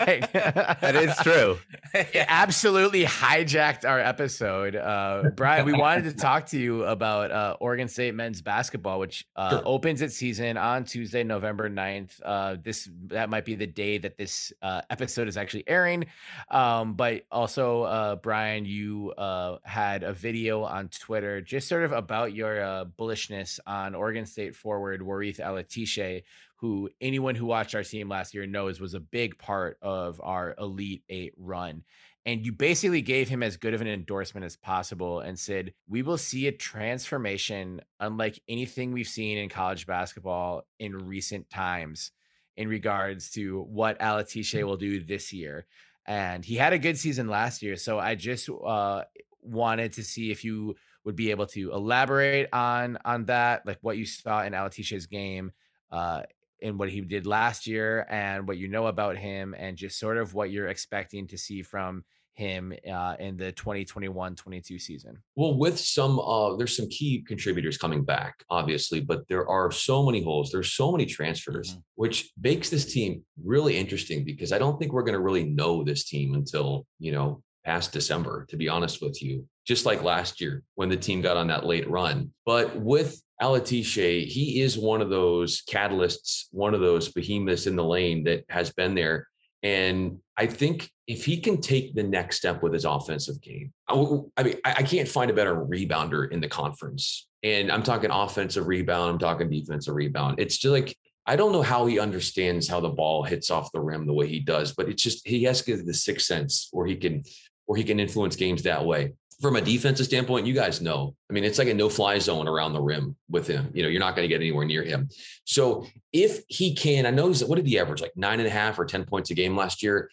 Like- That is true. it absolutely hijacked our episode. Uh, Brian, we wanted to talk to you about uh, Oregon State men's basketball, which uh, Sure. opens its season on Tuesday, November 9th. Uh, this that might be the day that this uh, episode is actually airing. Um, but also, uh, Brian, you uh, had a video on Twitter just sort of about your uh, bullishness on Oregon State forward Warith Alatishe who anyone who watched our team last year knows was a big part of our Elite Eight run. And you basically gave him as good of an endorsement as possible and said, We will see a transformation unlike anything we've seen in college basketball in recent times in regards to what Alatishe will do this year. And he had a good season last year. So I just uh, wanted to see if you would be able to elaborate on on that, like what you saw in Alatishe's game. Uh, in what he did last year and what you know about him and just sort of what you're expecting to see from him uh, in the 2021-22 season. Well, with some, uh, there's some key contributors coming back, obviously, but there are so many holes. There's so many transfers, Mhm. which makes this team really interesting because I don't think we're going to really know this team until you know past December. To be honest with you, just like last year when the team got on that late run. But with Alatishe, he is one of those catalysts, one of those behemoths in the lane that has been there. And I think if he can take the next step with his offensive game, I mean, I, I can't find a better rebounder in the conference. And I'm talking offensive rebound, I'm talking defensive rebound. It's just like, I don't know how he understands how the ball hits off the rim the way he does, but it's just he has to the sixth sense where he can where he can influence games that way. From a defensive standpoint, you guys know. I mean, it's like a no-fly zone around the rim with him. You know, you're not going to get anywhere near him. So if he can, I know he's what did he average like nine and a half or ten points a game last year.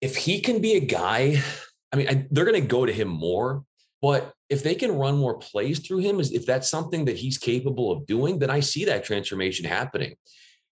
If he can be a guy, I mean, I, they're going to go to him more. But if they can run more plays through him, is if that's something that he's capable of doing, then I see that transformation happening.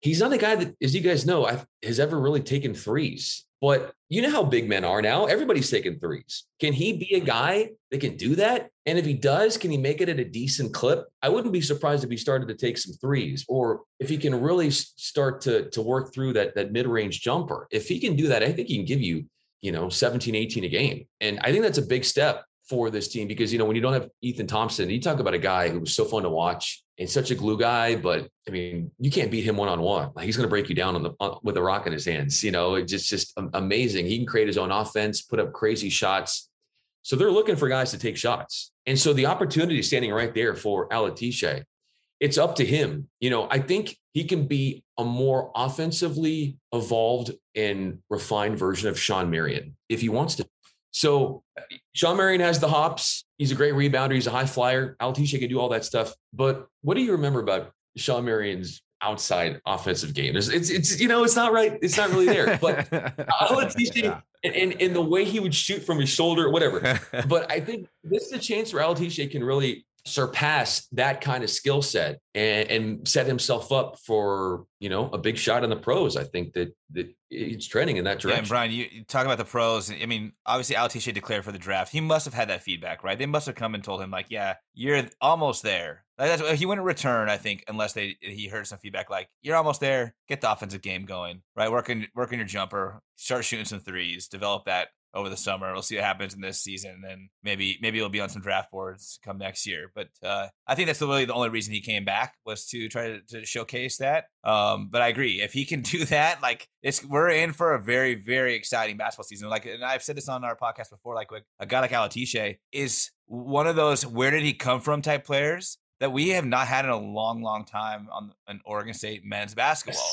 He's not a guy that, as you guys know, I've, has ever really taken threes. But you know how big men are now. Everybody's taking threes. Can he be a guy that can do that? And if he does, can he make it at a decent clip? I wouldn't be surprised if he started to take some threes, or if he can really start to, to work through that, that mid-range jumper. If he can do that, I think he can give you, you know, 17, 18 a game. And I think that's a big step for this team because you know when you don't have Ethan Thompson, you talk about a guy who was so fun to watch and such a glue guy, but I mean you can't beat him one on one. Like he's going to break you down on the on, with a rock in his hands. You know, it's just just amazing. He can create his own offense, put up crazy shots. So they're looking for guys to take shots, and so the opportunity standing right there for Alatishe. It's up to him. You know, I think he can be a more offensively evolved and refined version of Shawn Marion if he wants to. So Shawn Marion has the hops. He's a great rebounder. He's a high flyer. Alatishe can do all that stuff. But what do you remember about Shawn Marion's outside offensive game? It's, it's, it's you know, it's not right. It's not really there. But Alatishe yeah. and, and the way he would shoot from his shoulder, whatever. but I think this is a chance where Alatishe can really surpass that kind of skill set and, and, set himself up for you know a big shot in the pros. I think that that he's trending in that direction. Yeah, and Brian, you, you talk about the pros. I mean, obviously, Alatishe declared for the draft. He must have had that feedback, right? They must have come and told him like, "Yeah, you're almost there." Like that's, he wouldn't return, I think, unless they he heard some feedback like, "You're almost there. Get the offensive game going, right? Working working your jumper, start shooting some threes, develop that over the summer. We'll see what happens in this season, and maybe maybe it'll be on some draft boards come next year. But uh, I think that's really the only reason he came back was to try to, to showcase that. Um, but I agree, if he can do that, like it's we're in for a very very exciting basketball season. Like, and I've said this on our podcast before, like a guy like Alatishe is one of those where did he come from type players that we have not had in a long long time on an Oregon State men's basketball.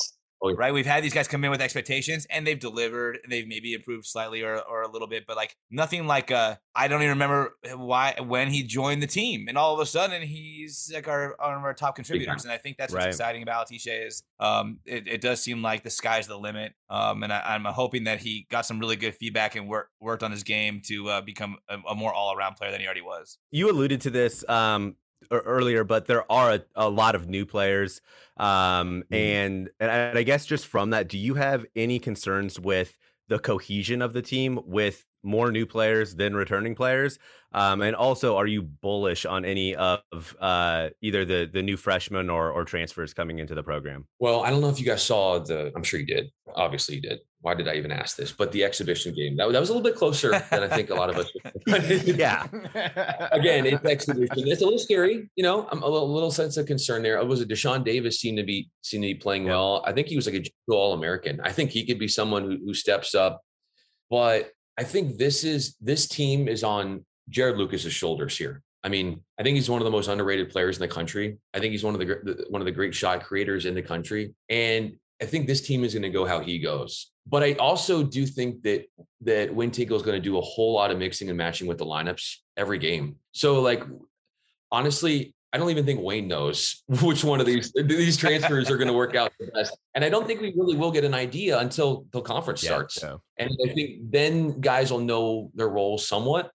Oh, right. We've had these guys come in with expectations and they've delivered. They've maybe improved slightly or, or a little bit, but like nothing like uh I don't even remember why when he joined the team and all of a sudden he's like our one of our top contributors. And I think that's what's right. exciting about Tisha is um it, it, does seem like the sky's the limit. Um and I, am hoping that he got some really good feedback and work, worked on his game to uh, become a, a more all around player than he already was. You alluded to this um earlier, but there are a, a lot of new players. Um, mm. and, and I guess just from that, do you have any concerns with the cohesion of the team with more new players than returning players? Um, and also, are you bullish on any of uh, either the the new freshmen or or transfers coming into the program? Well, I don't know if you guys saw the. I'm sure you did. Obviously, you did. Why did I even ask this? But the exhibition game that, that was a little bit closer than I think a lot of us. yeah. Again, it's exhibition. It's a little scary. You know, I'm a little, little sense of concern there. Was it Dashawn Davis seemed to be seemed to be playing yeah. well? I think he was like a All American. I think he could be someone who, who steps up. But I think this is this team is on Jarod Lucas's shoulders here. I mean, I think he's one of the most underrated players in the country. I think he's one of the one of the great shot creators in the country, and I think this team is going to go how he goes. But I also do think that that Wayne Tinkle is going to do a whole lot of mixing and matching with the lineups every game. So, like, honestly, I don't even think Wayne knows which one of these these transfers are going to work out the best. And I don't think we really will get an idea until the conference yeah, starts. And I think then guys will know their roles somewhat.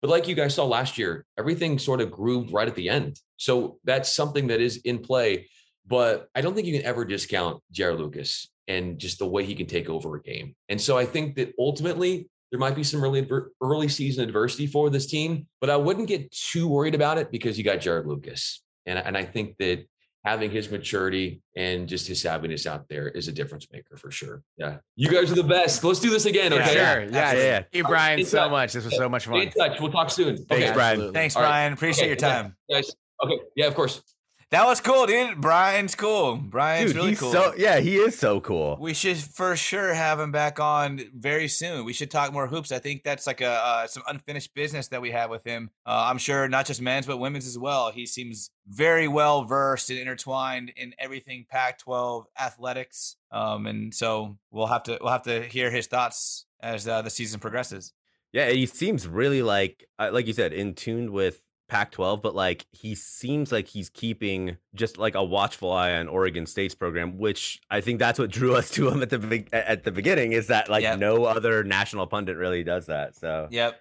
But like you guys saw last year, everything sort of grooved right at the end. So that's something that is in play. But I don't think you can ever discount Jarod Lucas and just the way he can take over a game. And so I think that ultimately there might be some really early season adversity for this team, but I wouldn't get too worried about it because you got Jarod Lucas. And, and I think that having his maturity and just his savviness out there is a difference maker for sure. Yeah. You guys are the best. Let's do this again. Okay. Yeah, sure. Yeah. Yeah. Thank you, Brian, so touch. much. This was so much fun. Stay in touch. We'll talk soon. Thanks, okay. Brian. Thanks, Brian. Right. Appreciate okay. your time. Guys. Okay. Yeah, of course. That was cool, dude. Brian's cool. Brian's dude, really he's cool. So yeah, he is so cool. We should for sure have him back on very soon. We should talk more hoops. I think that's like a uh, some unfinished business that we have with him. Uh, I'm sure not just men's but women's as well. He seems very well versed and intertwined in everything Pac-12 athletics. Um, and so we'll have to we'll have to hear his thoughts as uh, the season progresses. Yeah, he seems really like uh, like you said in tune with Pac 12, but like he seems like he's keeping just like a watchful eye on Oregon State's program, which I think that's what drew us to him at the at the beginning is that like yep. no other national pundit really does that. So, yep.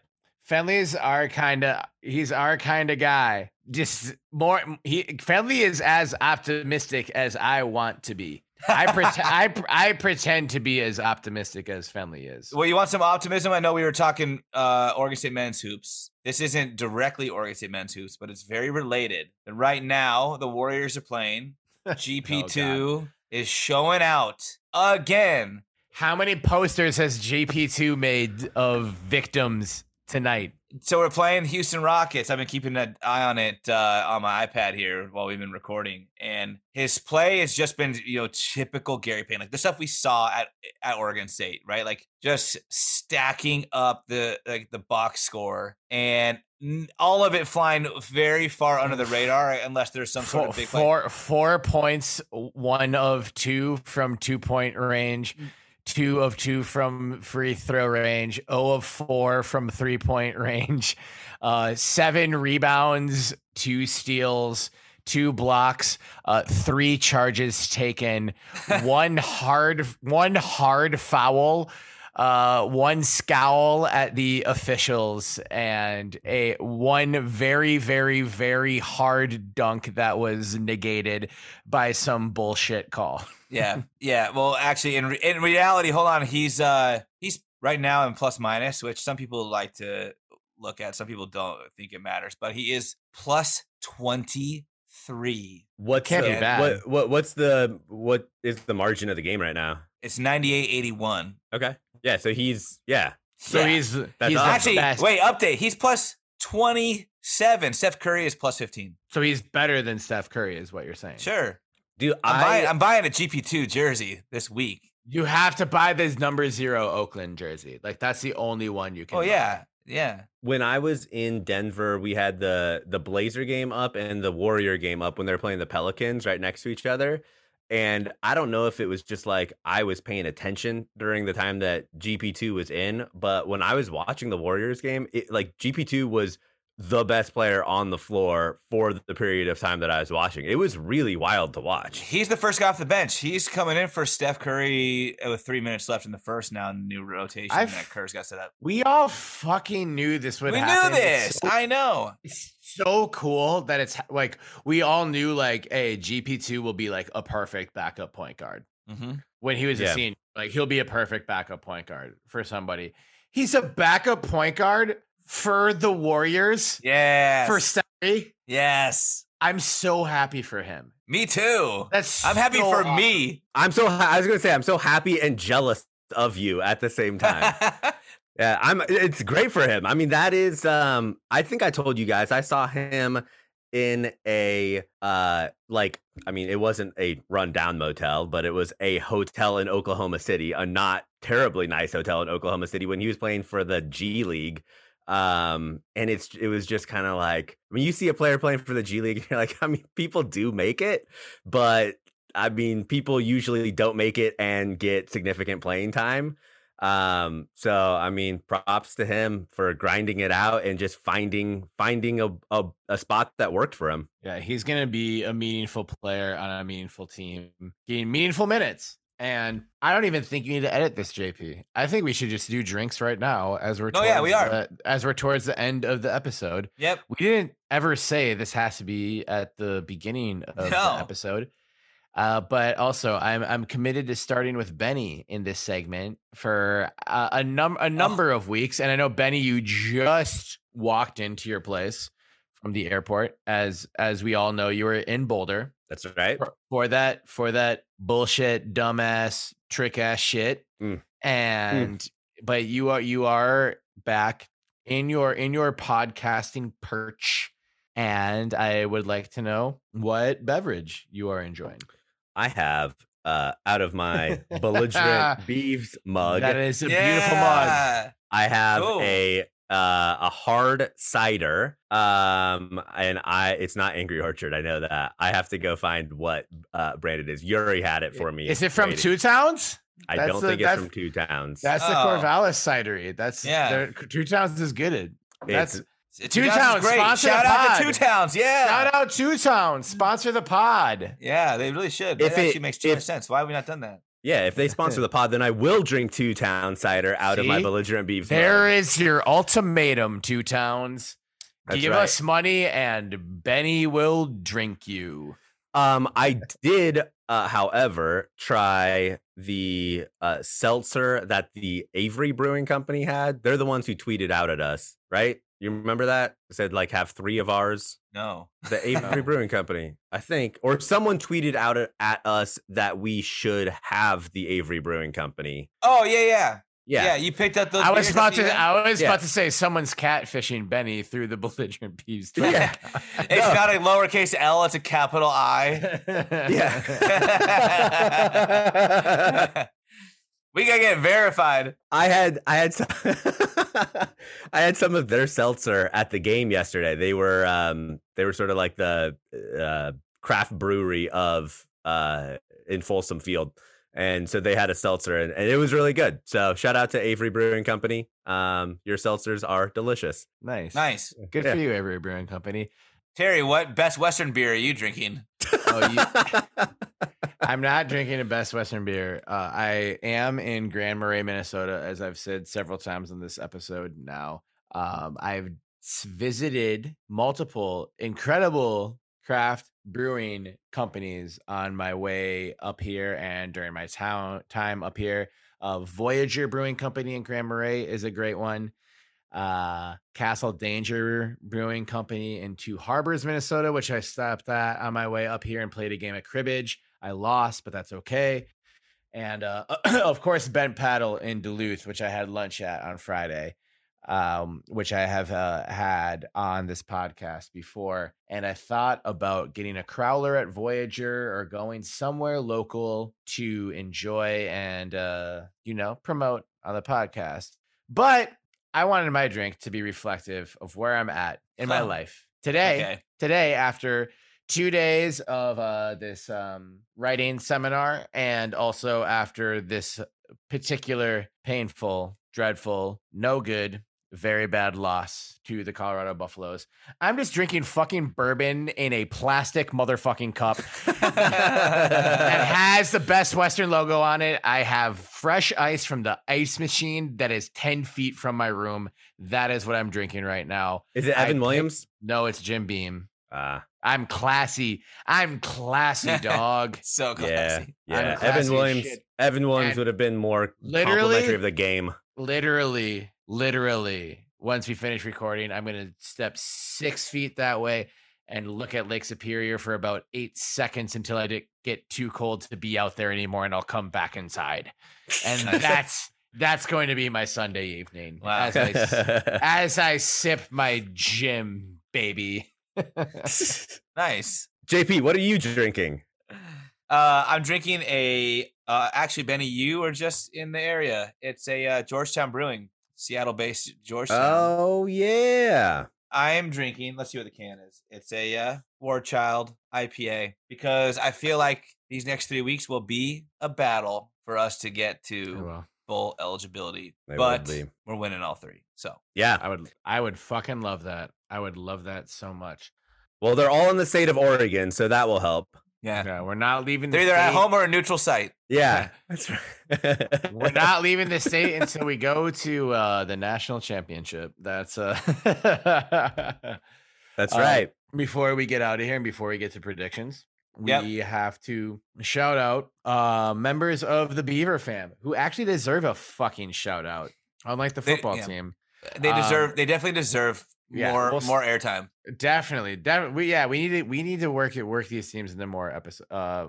Fenley is our kind of he's our kind of guy. Just more he Fenley is as optimistic as I want to be. I pretend I I pretend to be as optimistic as Fenley is. Well, you want some optimism? I know we were talking uh, Oregon State men's hoops. This isn't directly Oregon State men's hoops, but it's very related. And right now, the Warriors are playing. GP2 is showing out again. How many posters has JP2 made of victims tonight? So we're playing Houston Rockets. I've been keeping an eye on it uh, on my iPad here while we've been recording, and his play has just been you know typical Gary Payne, like the stuff we saw at at Oregon State, right? Like just stacking up the like the box score and all of it flying very far under the radar unless there's some sort Four, of big play. four, four points, one of two from two point range, two of two from free throw range, 0 of four from three point range, uh, seven rebounds, two steals, two blocks, uh, three charges taken, one hard, one hard foul. Uh, one scowl at the officials and a one very, very, very hard dunk that was negated by some bullshit call. yeah, yeah. Well, actually, in re- in reality, hold on. He's uh he's right now in plus minus, which some people like to look at. Some people don't think it matters, but he is plus twenty three. What Can't the, be bad. What, what what's the what is the margin of the game right now? It's 98-81. Okay. Yeah. So he's yeah. So Yeah. he's he's That's the awesome. actually best. wait update. He's plus twenty seven. Steph Curry is plus fifteen. So he's better than Steph Curry, is what you're saying. Sure, Dude, I'm I buying. I'm buying a GP two jersey this week. You have to buy this number zero Oakland jersey. Like that's the only one you can. Oh buy. yeah, yeah. when I was in Denver, we had the the Blazer game up and the Warrior game up when they were playing the Pelicans right next to each other. And I don't know if it was just like I was paying attention during the time that GP2 was in, but when I was watching the Warriors game, it like GP2 was the best player on the floor for the period of time that I was watching. It was really wild to watch. He's the first guy off the bench. He's coming in for Steph Curry with three minutes left in the first. Now in the new rotation I've- that Kerr's got set up. We all fucking knew this would we happen. knew It's this. so- I know. It's so cool that it's like we all knew like, hey, GP2 will be like a perfect backup point guard. Mm-hmm. When he was Yeah. a senior, like he'll be a perfect backup point guard for somebody. He's a backup point guard for the Warriors Yeah. for Steph. Yes. I'm so happy for him. Me too. That's I'm happy so for awesome. me. I'm so I was going to say I'm so happy and jealous of you at the same time. Yeah, I'm it's great for him. I mean, that is um I think I told you guys I saw him in a uh like I mean, it wasn't a rundown motel, but it was a hotel in Oklahoma City, a not terribly nice hotel in Oklahoma City when he was playing for the G League. Um and it's it was just kind of like when you see a player playing for the G League, you're like, I mean, people do make it, but I mean, people usually don't make it and get significant playing time. Um, so I mean, props to him for grinding it out and just finding finding a a, a spot that worked for him. Yeah, he's gonna be a meaningful player on a meaningful team, getting meaningful minutes. And I don't even think you need to edit this, JP. I think we should just do drinks right now as we're Oh, yeah, we are. the- as we're towards the end of the episode. yep. We didn't ever say this has to be at the beginning of No. the episode. Uh, but also, I'm I'm committed to starting with Benny in this segment for uh, a num Oh. a number of weeks, and I know Benny, you just walked into your place from the airport, as as we all know, you were in Boulder That's right. for, for that for that bullshit, dumbass, trick ass shit, Mm. and but you are you are back in your in your podcasting perch, and I would like to know what beverage you are enjoying. I have uh out of my belligerent Beavs mug, That is a beautiful mug. I have Cool. a uh a hard cider. Um and I it's not Angry Orchard, I know that. I have to go find what uh brand it is. Yuri had it for me. Is it from waiting. Two Towns? I that's don't the- think it's from Two Towns. That's the Oh. Corvallis cidery. That's Yeah. Two Towns is good. That's It's- Two, Two Towns, Towns, great. sponsor the Shout out pod. to Two Towns. Yeah. shout out Two Towns. Sponsor the pod. Yeah, they really should. If That it- actually makes too much sense. Why have we not done that? Yeah, if they sponsor the pod, then I will drink two town cider out of my belligerent beef. There mug. is your ultimatum, two towns. That's Give right. us money and Benny will drink you. Um, I did, uh, however, try the uh, seltzer that the Avery Brewing Company had. They're the ones who tweeted out at us, right? You remember that? It said like have three of ours. No. The Avery Brewing Company, I think, or someone tweeted out at- at us that we should have the Avery Brewing Company. Oh yeah, yeah, Yeah, yeah. You picked up those. I was about the to? I was Yeah. about to say someone's catfishing Benny through the belligerent Beavs. Yeah. It's No. not a lowercase L; it's a capital I. yeah. We gotta get verified. I had I had some, I had some of their seltzer at the game yesterday. They were um they were sort of like the uh craft brewery of uh in Folsom Field. And so they had a seltzer and, and it was really good. So shout out to Avery Brewing Company. Um your seltzers are delicious. nice. Nice, Good Yeah. for you, Avery Brewing Company. Terry. What best Western beer are you drinking? Oh, you, I'm not drinking a Best Western beer. Uh, I am in Grand Marais, Minnesota, as I've said several times on this episode now. Um, I've visited multiple incredible craft brewing companies on my way up here and during my town time up here. Uh, Voyageur Brewing Company in Grand Marais is a great one. Uh, Castle Danger Brewing Company in Two Harbors, Minnesota, which I stopped at on my way up here and played a game of cribbage. I lost, but that's okay. And uh, of course, Bent Paddle in Duluth, which I had lunch at on Friday, um, which I have uh, had on this podcast before. And I thought about getting a crowler at Voyageur or going somewhere local to enjoy and, uh, you know, promote on the podcast. But I wanted my drink to be reflective of where I'm at in my life today Okay. today after two days of uh, this um, writing seminar and also after this particular painful, dreadful, no good, very bad loss to the Colorado Buffaloes. I'm just drinking fucking bourbon in a plastic motherfucking cup that has the Best Western logo on it. I have fresh ice from the ice machine that is 10 feet from my room. That is what I'm drinking right now. Is it I Evan picked- Williams? No, it's Jim Beam. Ah, I'm classy. I'm classy, dog. So yeah, classy. yeah. classy Evan Williams. shit. Evan Williams And would have been more literally- complimentary of the game. literally, literally, once we finish recording, I'm going to step six feet that way and look at Lake Superior for about eight seconds until I get too cold to be out there anymore, and I'll come back inside. And that's that's going to be my Sunday evening Wow. as I s- as I sip my Jim, baby. Nice. JP, what are you drinking? Uh, I'm drinking a. Uh, actually, Benny, you are just in the area. It's a uh, Georgetown Brewing, Seattle-based Georgetown. Oh yeah. I am drinking. Let's see what the can is. It's a uh, War Child IPA because I feel like these next three weeks will be a battle for us to get to well, full eligibility. They but we're winning all three. So Yeah. I would I would fucking love that. I would love that so much. Well, they're all in the state of Oregon, so that will help. Yeah, Yeah, we're not leaving the they're either at home or a neutral site. Yeah, that's right. We're not leaving the state until we go to uh, the national championship. That's uh That's Uh, right. before we get out of here and before we get to predictions, we Yep. have to shout out uh members of the Beaver fam who actually deserve a fucking shout out. Unlike the They- football yeah. team. They Um, deserve. they definitely deserve yeah, more we'll more airtime. Definitely. definitely. we yeah, we need to we need to work it work these teams into more episode uh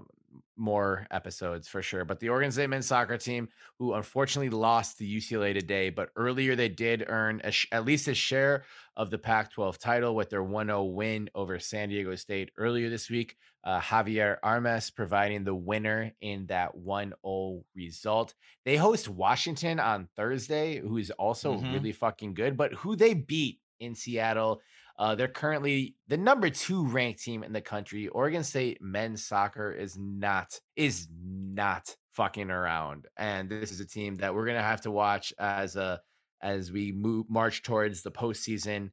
more episodes for sure. But the Oregon State men's soccer team, who unfortunately lost the UCLA today, but earlier they did earn a sh- at least a share of the Pac-12 title with their 1-0 win over San Diego State earlier this week. Uh, Javier Armas providing the winner in that 1-0 result. They host Washington on Thursday, who is also Mhm. really fucking good, but who they beat in Seattle. Uh, they're currently the number two ranked team in the country. Oregon State men's soccer is not is not fucking around, and this is a team that we're gonna have to watch as a as we move march towards the postseason.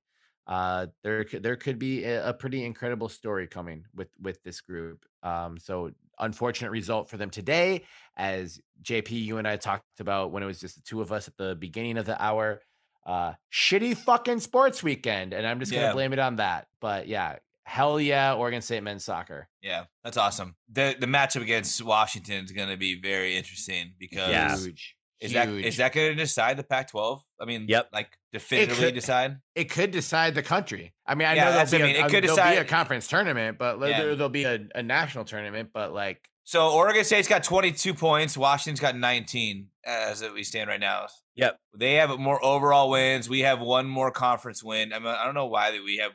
uh, there there could be a, a pretty incredible story coming with with this group. Um, so unfortunate result for them today, as JP, you and I talked about when it was just the two of us at the beginning of the hour. Uh, shitty fucking sports weekend, and I'm just gonna Yeah. blame it on that. But yeah, hell yeah, Oregon State men's soccer. Yeah, that's awesome. The the matchup against Washington is going to be very interesting because Yeah. Huge. is that huge. is that going to decide the Pac-12? I mean, Yep. like definitively could- decide. it could decide the country. I mean, I Yeah, know that's there'll what be, I mean. a, It could there'll be a conference tournament, but Yeah. there, there'll be a, a national tournament. But like, So Oregon State's got 22 points. Washington's got 19 as we stand right now. Yep. They have more overall wins. We have one more conference win. I mean, I don't know why that we have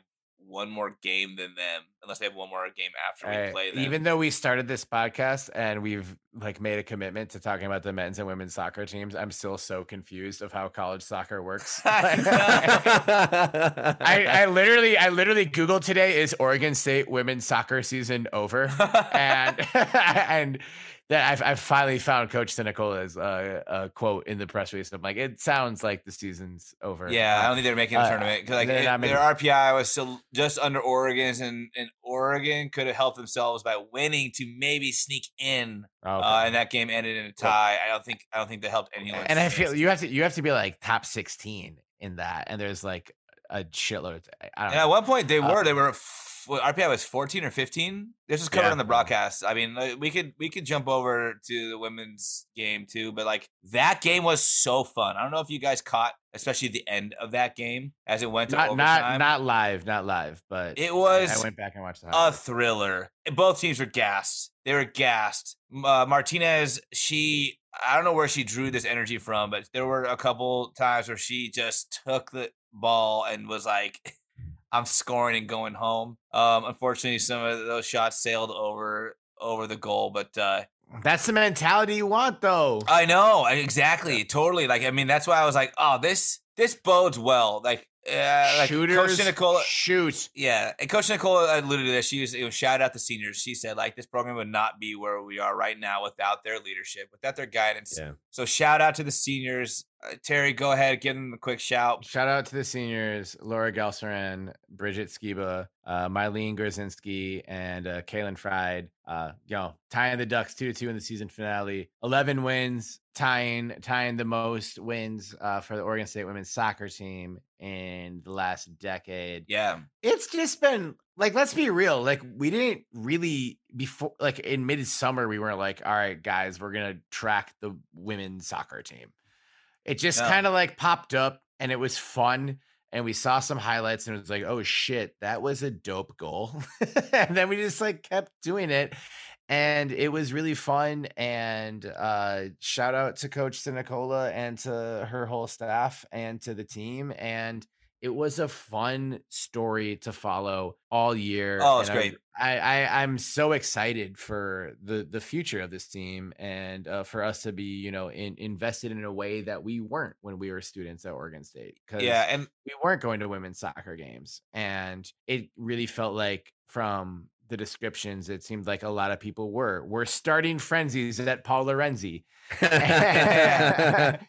one more game than them, unless they have one more game after we uh, play them. even though we started this podcast and we've like made a commitment to talking about the men's and women's soccer teams, I'm still so confused of how college soccer works. I, I literally, I literally Googled today: Is Oregon State women's soccer season over? and and that I've, I've finally found Coach Sinicola's uh, uh, quote in the press release. I'm like, it sounds like the season's over. Yeah, I Uh, don't think they're making a uh, tournament because like it- their RPI was still just under Oregon's, and and Oregon could have helped themselves by winning to maybe sneak in. oh, okay. Uh, and that game ended in a tie. I don't think I don't think they helped anyone. and I feel you have to you have to be like top 16 in that, and there's like a shitload. I don't And know. at one point they Uh, were they were RPI was fourteen or fifteen. This was covered Yeah. on the broadcast. I mean, like, we could we could jump over to the women's game too, but like that game was so fun. I don't know if you guys caught, especially the end of that game as it went to not overtime. not not live, not live, but It was I went back and watched the a highlights. thriller. Both teams were gassed. They were gassed. Uh, Martinez, she, I don't know where she drew this energy from, but there were a couple times where she just took the ball and was like, I'm scoring and going home. Um, unfortunately, some of those shots sailed over over the goal, but uh, That's the mentality you want, though. I know exactly, totally. Like, I mean, that's why I was like, oh, this this bodes well. Like, uh, like Coach Nicola, shoot. yeah, and Coach Nicola alluded to this. She was, know, shout out the seniors. She said like this program would not be where we are right now without their leadership, without their guidance. Yeah. So shout out to the seniors. Uh, Terry, go ahead, give them a quick shout. Shout out to the seniors, Laura Gelserin, Bridget Skiba, uh, Mylene Grzinski, and uh, Kaylin Fried. Uh, you know, tying the Ducks two to two in the season finale. Eleven wins, tying tying the most wins uh, for the Oregon State women's soccer team in the last decade. Yeah, It's just been like, let's be real. Like, we didn't really before, like in midsummer, we weren't like, all right, guys, we're gonna track the women's soccer team. It just kind of like popped up and it was fun. And we saw some highlights and it was like, oh shit, that was a dope goal. and then we just like kept doing it. And it was really fun. And uh shout out to Coach Sinicola and to her whole staff and to the team. And it was a fun story to follow all year. Oh, it's great. I, I I'm so excited for the the future of this team and uh, for us to be you know in, invested in a way that we weren't when we were students at Oregon State. Yeah, and we weren't going to women's soccer games, and it really felt like from the descriptions, it seemed like a lot of people were. We're starting frenzies at Paul Lorenzi.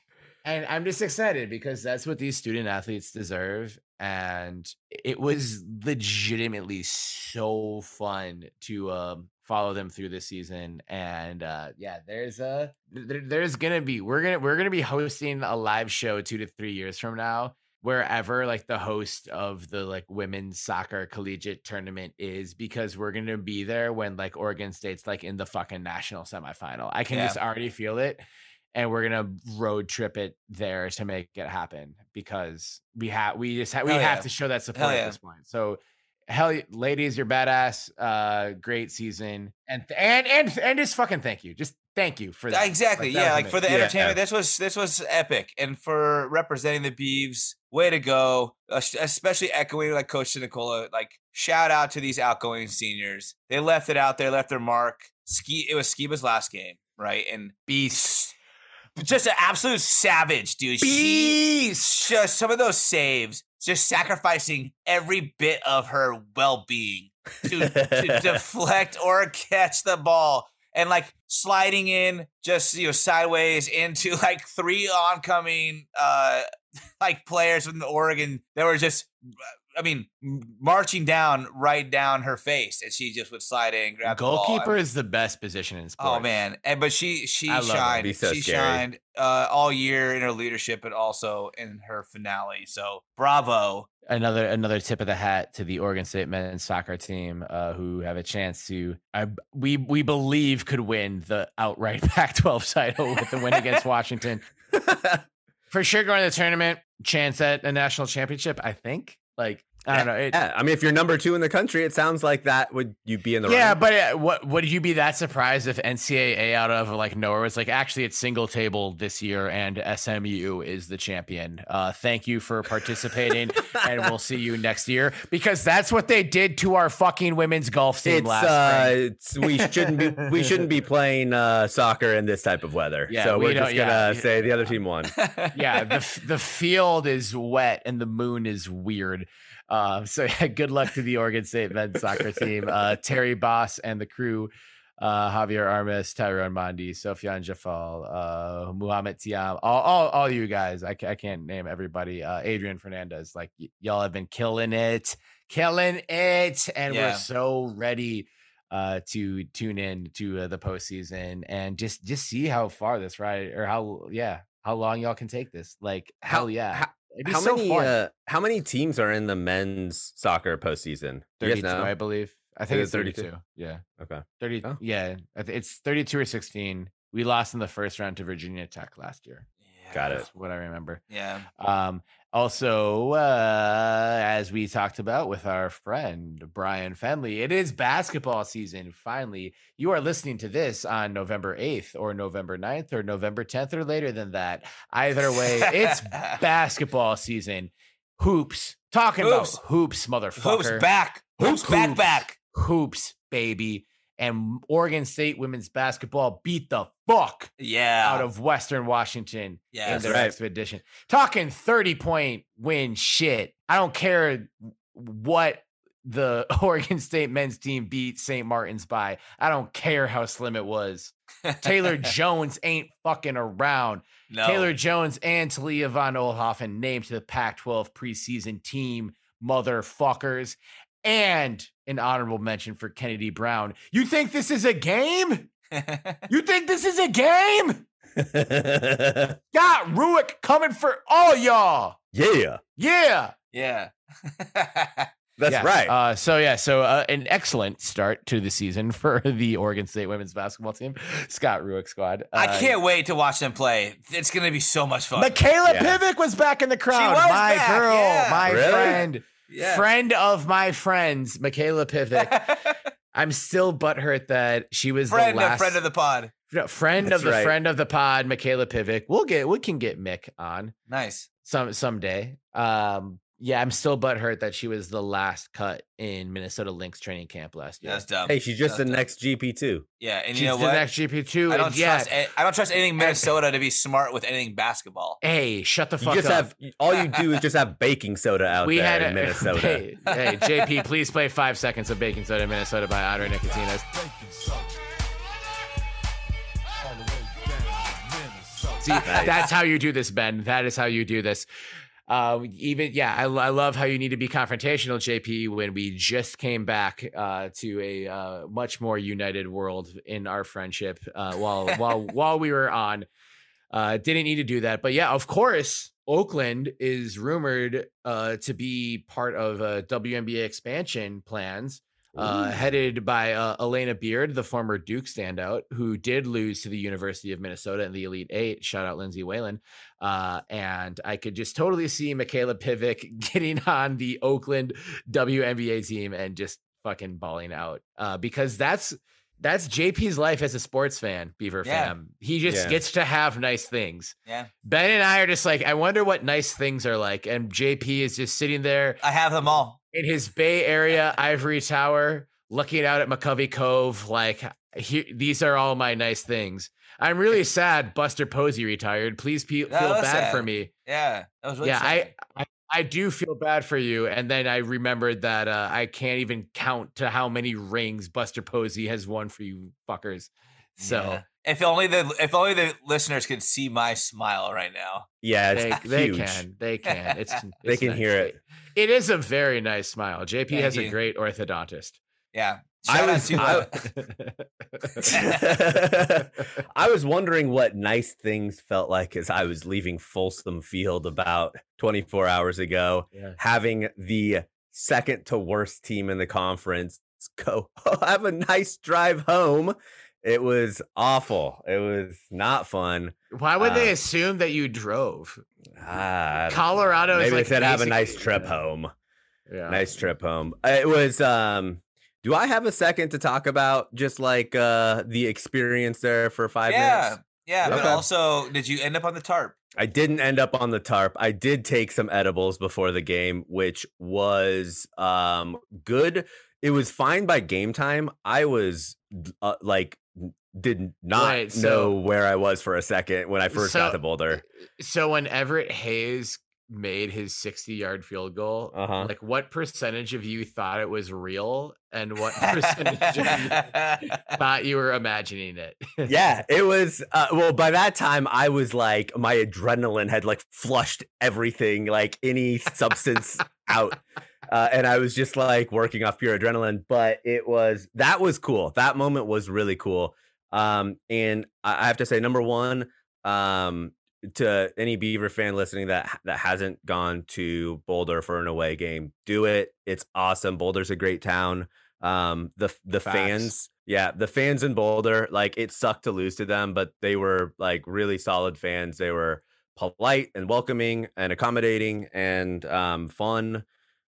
and I'm just excited because that's what these student athletes deserve. And it was legitimately so fun to um, follow them through this season. And uh, yeah, there's a there, there's gonna be we're gonna we're gonna be hosting a live show two to three years from now. Wherever like the host of the like women's soccer collegiate tournament is, because we're gonna be there when like Oregon State's like in the fucking national semifinal. I can Yeah. just already feel it and we're gonna road trip it there to make it happen because we have we just ha- we Hell have yeah. to show that Hell support yeah. at this point. So hell, ladies, you're badass. Uh, great season, and th- and and and just fucking thank you. Just thank you for that. exactly, Like, that yeah, like for the amazing. entertainment, this was this was epic, and for representing the Beavs, way to go! Especially echoing like Coach Nicola, like shout out to these outgoing seniors. They left it out there, left their mark. Ski, it was Skiba's last game, right? And beast, just an absolute savage, dude. She just some of those saves, just sacrificing every bit of her well being to, to deflect or catch the ball and like sliding in just you know sideways into like three oncoming uh like players from the Oregon that were just I mean, marching down right down her face, and she just would slide in, grab the ball. Goalkeeper is the best position in sports. Oh man, and but she she I shined. So she scary. shined uh, all year in her leadership, but also in her finale. So bravo. another another tip of the hat to the Oregon State men's soccer team, uh, who have a chance to I, we we believe could win the outright Pac-12 title with the win against Washington. For sure, going to the tournament, chance at a national championship. I think. Like I don't know. It, yeah, I mean, if you're number two in the country, it sounds like that would you be in the yeah, running? but uh, what would you be that surprised if NCAA out of like nowhere was like actually it's single table this year and SMU is the champion. Uh, thank you for participating, and we'll see you next year because that's what they did to our fucking women's golf team it's last uh, it's, we shouldn't be we shouldn't be playing uh, soccer in this type of weather. Yeah, so we we're just gonna yeah. say the other team won. Yeah, the the field is wet and the moon is weird. Uh, so yeah, good luck to the Oregon State men's soccer team. Uh, Terry Boss and the crew. Uh, Javier Armas, Tyrone Mondi, Sofiane Djeffal, uh, Muhammad Tiam, all, all, all you guys. I, I can't name everybody. Uh, Adrian Fernandez, like y- y'all have been killing it, killing it, and Yeah. we're so ready uh, to tune in to uh, the postseason and just just see how far this ride or how yeah how long y'all can take this. Like How- hell yeah, how- It'd be How so many fun. uh, how many teams are in the men's soccer postseason? 32. I believe. I think it it's 32? 32. Yeah. Okay. 30. Oh. Yeah. It's 32 or 16. We lost in the first round to Virginia Tech last year. Got it. That's what I remember. Yeah. Um, also, uh, as we talked about with our friend Bryan Fenley, it is basketball season. Finally, you are listening to this on November 8th or November 9th or November 10th or later than that. Either way, it's basketball season. Hoops. Talking Hoops. about hoops, motherfucker Hoops back. Hoops back back. hoops, baby. And Oregon State women's basketball beat the fuck Yeah. out of Western Washington yeah. in their right. expedition. Talking 30 point win shit. I don't care what the Oregon State men's team beat St. Martin's by. I don't care how slim it was. Taylor Jones ain't fucking around. no. Taylor Jones and Talia von Oelhoffen named to the Pac 12 preseason team, motherfuckers. And an honorable mention for Kennedy Brown. You think this is a game? You think this is a game? Got Rueck coming for all y'all. yeah, Yeah. yeah. that's Yeah. right. Uh, so, yeah. So, uh, an excellent start to the season for the Oregon State women's basketball team, Scott Rueck squad. I Uh, can't wait to watch them play. It's gonna be so much fun. Mikayla Yeah. Pivec was back in the crowd. my back, girl, yeah. my Really? friend. Yeah. friend of my friends, Mikayla Pivec. I'm still butthurt that she was friend, the last of friend of the pod. no, friend That's of the right. friend of the pod, Mikayla Pivec. We'll get we can get Mick on Nice. some someday. Um, yeah, I'm still butthurt that she was the last cut in Minnesota Lynx training camp last year. That's dumb. hey, she's just the dumb. next GP two. Yeah, and She's you know the what? next GP two. I don't yeah. trust. a- I don't trust anything Minnesota to be smart with anything basketball. Hey, shut the You fuck just up. have all you do is just have baking soda out we there had in Minnesota. Hey, hey, JP, please play five seconds of baking soda in Minnesota by Andre Nickatina. See, that's how you do this, Ben. That is how you do this. Uh, even yeah, I, I love how you need to be confrontational, JP. When we just came back uh, to a uh, much more united world in our friendship, uh, while while while we were on, uh, didn't need to do that. But yeah, of course, Oakland is rumored uh, to be part of uh, WNBA expansion plans uh, headed by uh, Alana Beard, the former Duke standout, who did lose to the University of Minnesota in the Elite Eight. Shout out Lindsay Whalen. Uh, and I could just totally see Mikayla Pivec getting on the Oakland WNBA team and just fucking balling out uh, because that's that's JP's life as a sports fan, Beaver Yeah. fam. He just Yeah. gets to have nice things. Yeah, Ben and I are just like, I wonder what nice things are like. And JP is just sitting there I have them all. In his Bay Area ivory tower, looking out at McCovey Cove, like here, these are all my nice things. I'm really sad Buster Posey retired. Please pe- feel was bad for me. Yeah, that was really yeah, sad. I, I I do feel bad for you. And then I remembered that uh, I can't even count to how many rings Buster Posey has won for you fuckers. So Yeah. if only the if only the listeners could see my smile right now. Yeah, it's they, they can. They can. It's, They can nice. hear it. It is a very nice smile. JP Thank has you. a great orthodontist. Yeah. I Shout out was- to I- uh, I was wondering what nice things felt like as I was leaving Folsom Field about 24 hours ago, yeah. having the second to worst team in the conference go have a nice drive home. It was awful. It was not fun. Why would they Uh, assume that you drove? Ah, Colorado is maybe like they said have a nice trip yeah. home. Yeah. Nice trip home. It was um do I have a second to talk about just like uh the experience there for 5 yeah. minutes? Yeah. Yeah. But also, did you end up on the tarp? I didn't end up on the tarp. I did take some edibles before the game, which was um good. It was fine by game time. I was uh, like n- did not Wait, know where I was for a second when I first got So- to Boulder. So when Everett Hayes made his 60 yard field goal, Uh-huh. like what percentage of you thought it was real and what percentage of you thought you were imagining it? yeah, it was. Uh, well, by that time, I was like, my adrenaline had like flushed everything, like any substance out. Uh, and I was just like working off pure adrenaline. But it was, that was cool. That moment was really cool. Um, and I have to say, number one, um, to any Beaver fan listening that that hasn't gone to Boulder for an away game, do it. It's awesome. Boulder's a great town. Um, the the Facts. fans, yeah, the fans in Boulder, like it sucked to lose to them, but they were like really solid fans. They were polite and welcoming and accommodating and um, fun.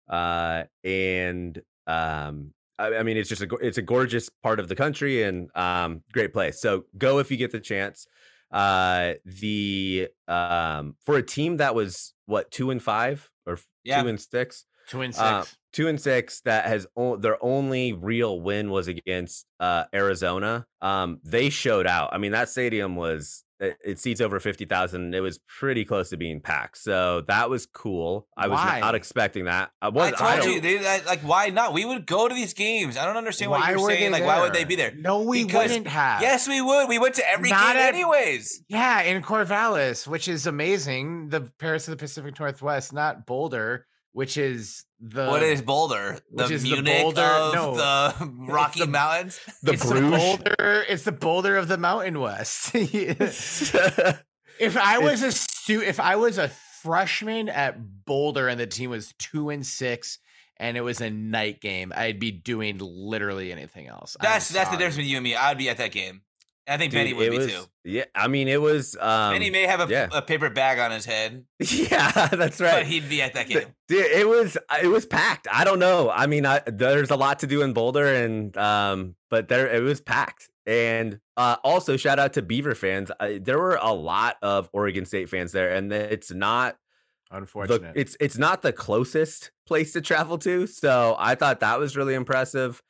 Uh, and um, I, I mean, it's just a it's a gorgeous part of the country and um, great place. So go if you get the chance. Uh, the um, for a team that was what two and five or Yeah. two and six Twin six. uh, two and six that has o- their only real win was against uh, Arizona. Um, they showed out. I mean, that stadium was it, it seats over fifty thousand. It was pretty close to being packed, so that was cool. I was Why? not expecting that. I I told don't- you, they, I- like, why not? We would go to these games. I don't understand why, you're saying. they Like, why would they be there? No, we Because- wouldn't have. Yes, we would. We went to every Not game at- anyways. Yeah, in Corvallis, which is amazing. The Paris of the Pacific Northwest, not Boulder, which is the what is Boulder? The which is the Munich Boulder- of no, the Rocky the- Mountains. the it's Bruges. the Boulder. It's the Boulder of the Mountain West. if I was a stu- if I was a freshman at Boulder and the team was two and six and it was a night game, I'd be doing literally anything else. That's that's the difference between you and me. I'd be at that game. I think Benny Dude, would it be was, too. Yeah, I mean, it was. Um, Benny may have a, yeah. a paper bag on his head, yeah, that's but right. he'd be at that game. Dude, it was it was packed. I don't know. I mean, I, there's a lot to do in Boulder, and um, but there it was packed. And uh, also shout out to Beaver fans. I, there were a lot of Oregon State fans there, and it's not the, Unfortunate. it's it's not the closest place to travel to. So I thought that was really impressive.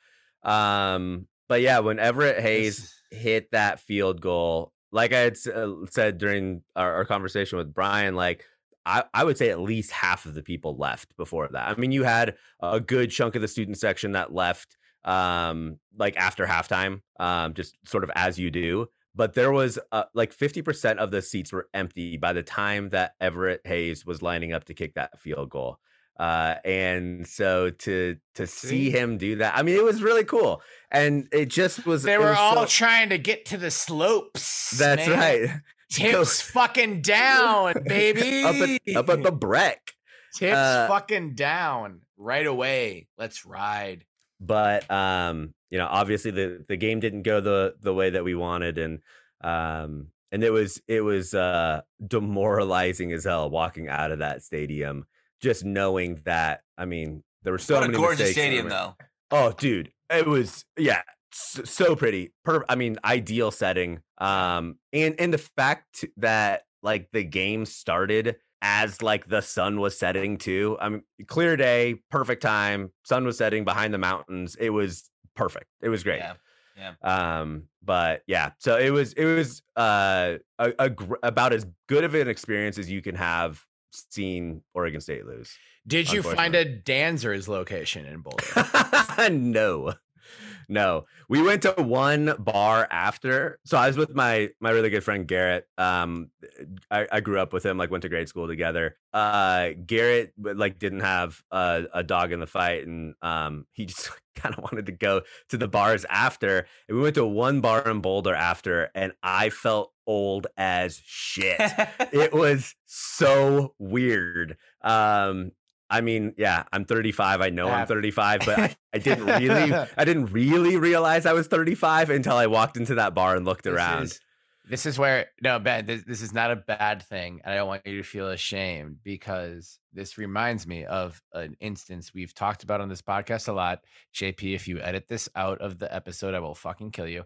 Um, but yeah, when Everett Hayes This- hit that field goal, like I had uh, said during our, our conversation with Bryan, like I, I would say at least half of the people left before that. I mean, you had a good chunk of the student section that left um like after halftime, um, just sort of as you do. But there was uh, like 50% of the seats were empty by the time that Everett Hayes was lining up to kick that field goal. Uh, and so to to see him do that, I mean, it was really cool. And it just was they were was all so- trying to get to the slopes. that's man. right. Tips fucking down, baby. up at up at the breck. Tips uh, fucking down right away. Let's ride. But um, you know, obviously the the game didn't go the the way that we wanted, and um, and it was it was uh demoralizing as hell walking out of that stadium, just knowing that. I mean, there were so what many gorgeous mistakes stadium, though. Oh, dude, it was yeah, so, so pretty. Per, I mean, ideal setting. Um, and and the fact that like the game started as like the sun was setting too. I mean, clear day, perfect time. Sun was setting behind the mountains. It was perfect. It was great. Yeah. Yeah. Um, but yeah, so it was it was uh a, a gr- about as good of an experience as you can have seeing Oregon State lose. Did you find a Danzer's location in Boulder? no. No. We went to one bar after. So I was with my my really good friend Garrett. Um, I, I grew up with him, like went to grade school together. Uh, Garrett like didn't have a, a dog in the fight, and um, he just kind of wanted to go to the bars after. And we went to one bar in Boulder after, and I felt old as shit. it was so weird. Um, I mean, yeah, I'm 35. I know I'm 35, but I, I didn't really, I didn't really realize I was 35 until I walked into that bar and looked This around. is- This is where no Ben. This, this is not a bad thing, and I don't want you to feel ashamed because this reminds me of an instance we've talked about on this podcast a lot. JP, if you edit this out of the episode, I will fucking kill you.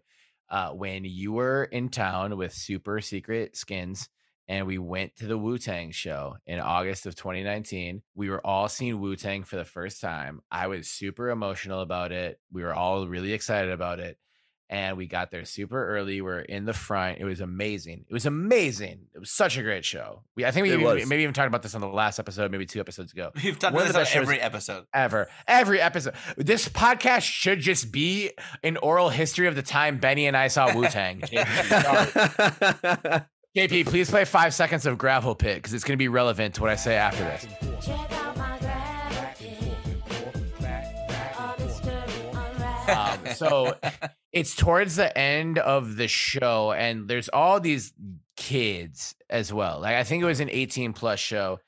Uh, when you were in town with Super Secret Skins, and we went to the Wu Tang show in August of 2019. We were all seeing Wu Tang for the first time. I was super emotional about it. We were all really excited about it and we got there super early. We're in the front. It was amazing. It was amazing. It was such a great show. We, I think we was. maybe even talked about this on the last episode, maybe two episodes ago. We've talked about this the on best shows- every episode. Ever, every episode. This podcast should just be an oral history of the time Benny and I saw Wu Tang. JP, please play five seconds of Gravel Pit because it's going to be relevant to what I say after this. Check out my gravity. All this dirty unravel. Um, so it's towards the end of the show, and there's all these kids as well. Like I think it was an 18 plus show,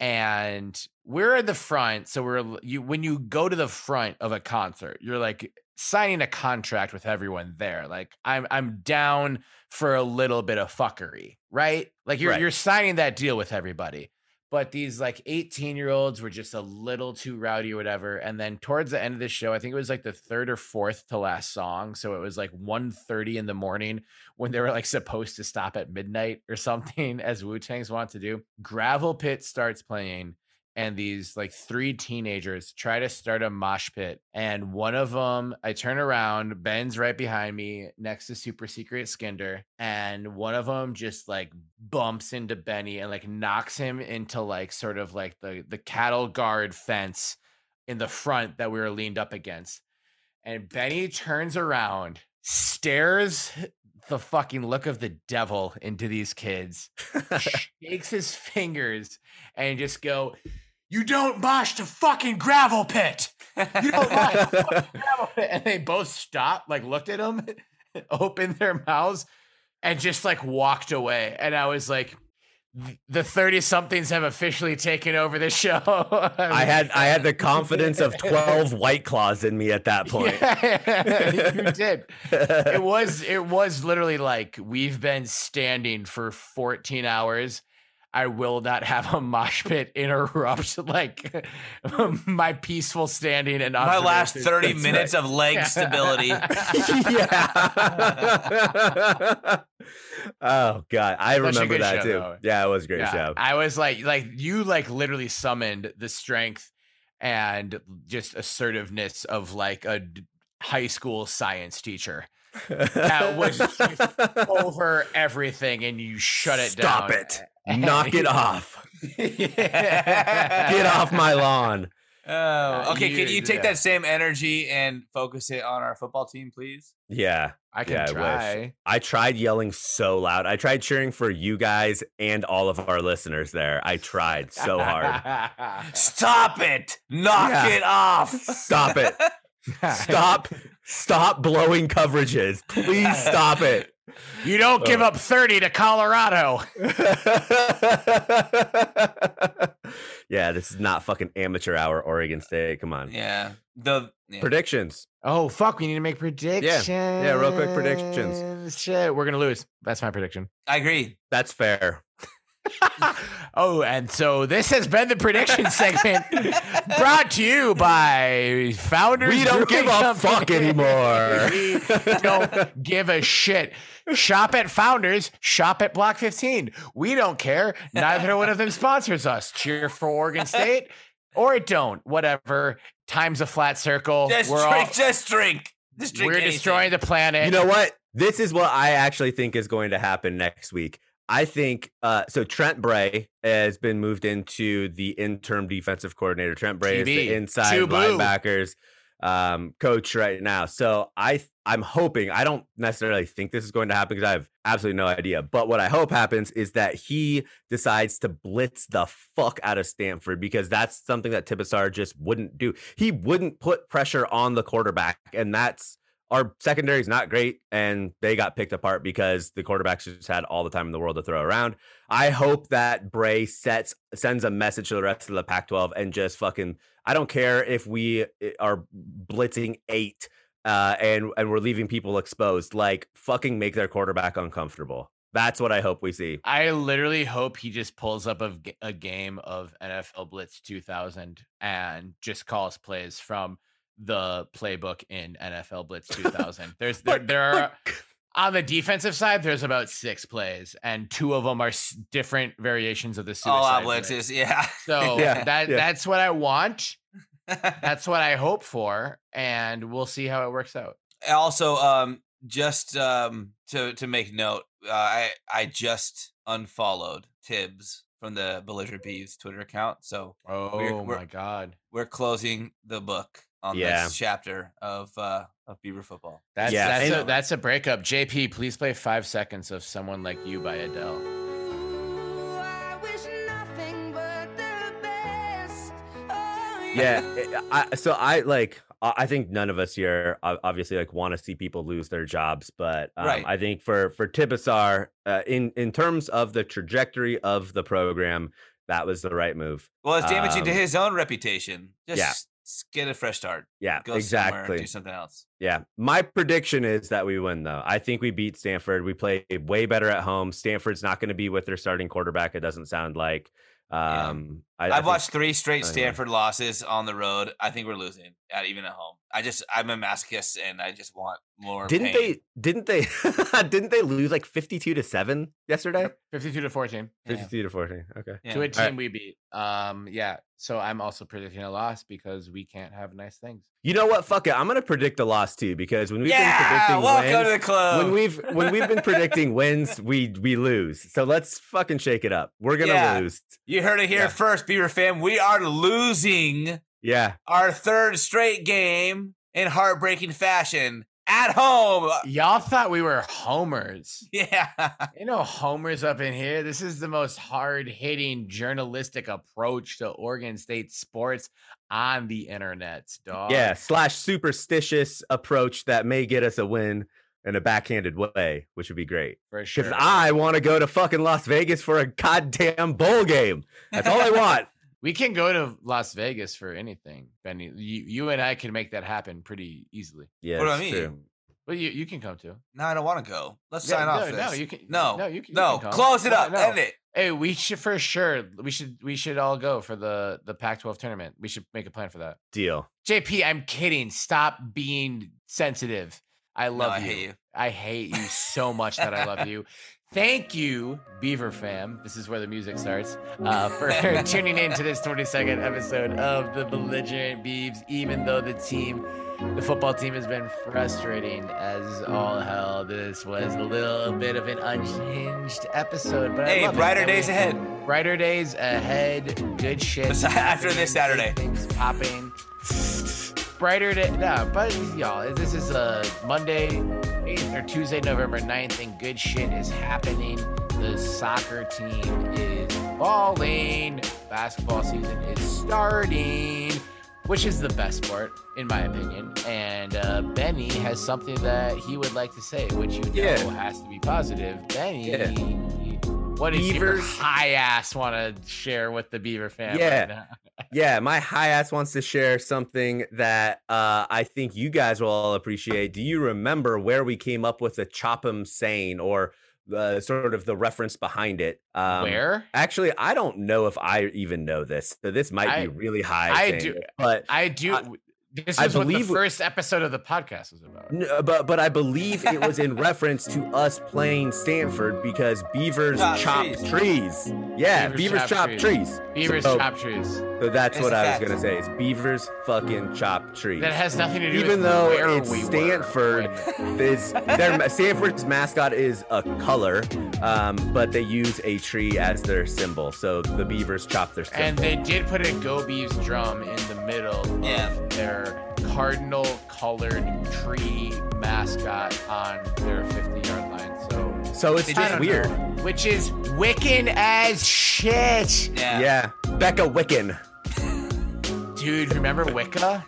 and we're at the front. So we're you when you go to the front of a concert, you're like signing a contract with everyone there. Like I'm I'm down for a little bit of fuckery, right? Like you're Right. you're signing that deal with everybody. But these like 18 year olds were just a little too rowdy or whatever. And then towards the end of the show, I think it was like the third or fourth to last song. So it was like 1.30 in the morning when they were like supposed to stop at midnight or something, as Wu Tang's want to do. Gravel Pit starts playing, and these like three teenagers try to start a mosh pit. And one of them, I turn around, Ben's right behind me next to Super Secret Skinder. And one of them just like bumps into Benny and like knocks him into like sort of like the, the cattle guard fence in the front that we were leaned up against. And Benny turns around, stares the fucking look of the devil into these kids, shakes his fingers, and just go, You don't mosh to fucking gravel pit. You don't mosh to fucking gravel pit. And they both stopped, like looked at him, opened their mouths, and just like walked away. And I was like, the 30 somethings have officially taken over the show. I had I had the confidence of 12 white claws in me at that point. Yeah, you did. It was it was literally like we've been standing for 14 hours. I will not have a mosh pit interrupt like my peaceful standing and My last 30 That's minutes right. of leg stability. yeah. oh god, I Such remember that show, too. though. Yeah, it was a great Yeah, show. I was like, like you like literally summoned the strength and just assertiveness of like a high school science teacher that was just over everything, and you shut it Stop down. it. Knock it off. Get Get off my lawn. Oh, uh, okay. you- Can you take yeah. that same energy and focus it on our football team, please? Yeah. I can Yeah, I wish. try. I tried yelling so loud. I tried cheering for you guys and all of our listeners there. I tried so hard. Stop it! Knock Yeah. it off! Stop it. Stop. Stop blowing coverages. Please stop it. You don't give oh. up 30 to Colorado. yeah, this is not fucking amateur hour, Oregon State. Come on. Yeah. The yeah. Predictions. Oh, fuck. We need to make predictions. yeah, real quick predictions. Shit. We're going to lose. That's my prediction. I agree. That's fair. Oh, and so this has been the prediction segment brought to you by Founders. We don't give a Company. fuck anymore. we don't give a shit. Shop at Founders, shop at Block 15. We don't care. Neither one of them sponsors us. Cheer for Oregon State or it don't. Whatever. Time's a flat circle. Just We're drink. all, just drink. Just drink. we're anything. destroying the planet. You know what? This is what I actually think is going to happen next week. I think uh, so. Trent Bray has been moved into the interim defensive coordinator. Trent Bray is the inside linebackers um, coach right now. So I I'm hoping I don't necessarily think this is going to happen because I have absolutely no idea. But what I hope happens is that he decides to blitz the fuck out of Stanford because that's something that Tibesar just wouldn't do. He wouldn't put pressure on the quarterback, and that's our secondary is not great, and they got picked apart because the quarterbacks just had all the time in the world to throw around. I hope that Bray sets sends a message to the rest of the Pac-12 and just fucking. I don't care if we eh, are blitzing eight uh, and and we're leaving people exposed. Like fucking make their quarterback uncomfortable. That's what I hope we see. I literally hope he just pulls up a, a game of NFL Blitz 2000 and just calls plays from the playbook in NFL Blitz 2000. There's there, there are on the defensive side. There's about six plays, and two of them are s- different variations of the All suicide out blitz. blitzes. Yeah. So Yeah, that yeah. that's what I want. That's what I hope for, and we'll see how it works out. also um just um to to make note uh, i i just unfollowed tibbs from the belligerent bees twitter account so Oh we're- my god, we're closing the book on Yeah. this chapter of uh of beaver football that's Yeah, that's a, that's a breakup. JP, please play five seconds of "Someone Like You" by Adele. I wish nothing but the best. Oh, yeah eh, I, so i like i I think none of us here obviously like want to see people lose their jobs but um, Right. i think for for tibesar uh, in in terms of the trajectory of the program that was the right move well it's damaging to Um, his own reputation just yeah. Get a fresh start yeah go exactly do something else Yeah, my prediction is that we win though. I think we beat Stanford. We play way better at home. Stanford's not going to be with their starting quarterback. It doesn't sound like. Um, I, I i've think- watched three straight stanford losses on the road i think we're losing at even at home i just i'm a masochist and i just want more Didn't pain. they? Didn't they? didn't they lose like fifty-two to seven yesterday? Fifty-two to fourteen Yeah. Fifty-two to fourteen. Okay. Yeah. to a All right. team we beat. Um, yeah. So I'm also predicting a loss because we can't have nice things. You know what? Fuck it. I'm gonna predict a loss too because when we've been predicting welcome wins, to the club when we've when we've been predicting wins, we we lose. So let's fucking shake it up. We're gonna Yeah. lose. You heard it here Yeah. first, Beaver fam. We are losing Yeah. our third straight game in heartbreaking fashion at home. Y'all thought we were homers. Yeah. You know, homers up in here. This is the most hard hitting journalistic approach to Oregon State sports on the internet, dog. Yeah, slash superstitious approach that may get us a win in a backhanded way, which would be great. for sure. Because I want to go to fucking Las Vegas for a goddamn bowl game. That's all I want. We can go to Las Vegas for anything, Benny. You, you and I can make that happen pretty easily. Yeah, What do I mean? true. Well, you, you can come too. No, I don't want to go. Let's Yeah, sign no, off. no, this. you can- No, no, you can- you no. can come. Close it Why up. no? End it. Hey, we should for sure. We should we should all go for the the Pac-12 tournament. We should make a plan for that. Deal. JP, I'm kidding. Stop being sensitive. I No, love I you. hate you. I hate you so much that I love you. Thank you, Beaver fam. This is where the music starts. Uh, for tuning in to this 22nd episode of the Belligerent Beavs. Even though the team, the football team, has been frustrating as all hell, this was a little bit of an unhinged episode. But Hey, brighter days ahead. Brighter days ahead. Good shit. After this Saturday. Things popping. Brighter day. No, but y'all, this is a Monday, 8th or Tuesday, November 9th, and good shit is happening. The soccer team is balling. Basketball season is starting, which is the best sport, in my opinion. And uh, Benny has something that he would like to say, which you know Yeah. has to be positive. Benny, Yeah. What does your high ass want to share with the Beaver family? Yeah. Yeah, my high ass wants to share something that uh, I think you guys will all appreciate. Do you remember where we came up with the chop 'em saying or the sort of the reference behind it? Um, Where? Actually, I don't know if I even know this. So this might I- be really high. I saying do- but I do. I- this I is what the believe- first episode of the podcast was about. N- uh, but but I believe it was in reference to us playing Stanford because beavers Chop chop trees. trees. Yeah, Beavers beavers, chop chop, trees. trees. Beavers so, chop trees. So that's It's what I fact. was gonna say. Is beavers fucking chop trees. That has nothing to do with Even though it's we Stanford, were. is their Stanford's mascot is a color, um, but they use a tree as their symbol. So the beavers chop their symbol. and they did put a Go Beavs drum in the middle Yeah. of their cardinal colored tree mascot on their 50 yard line. So, So it's just don't weird. which is Wiccan as shit. Yeah. Yeah. Becca Wiccan. Dude, remember Wicca?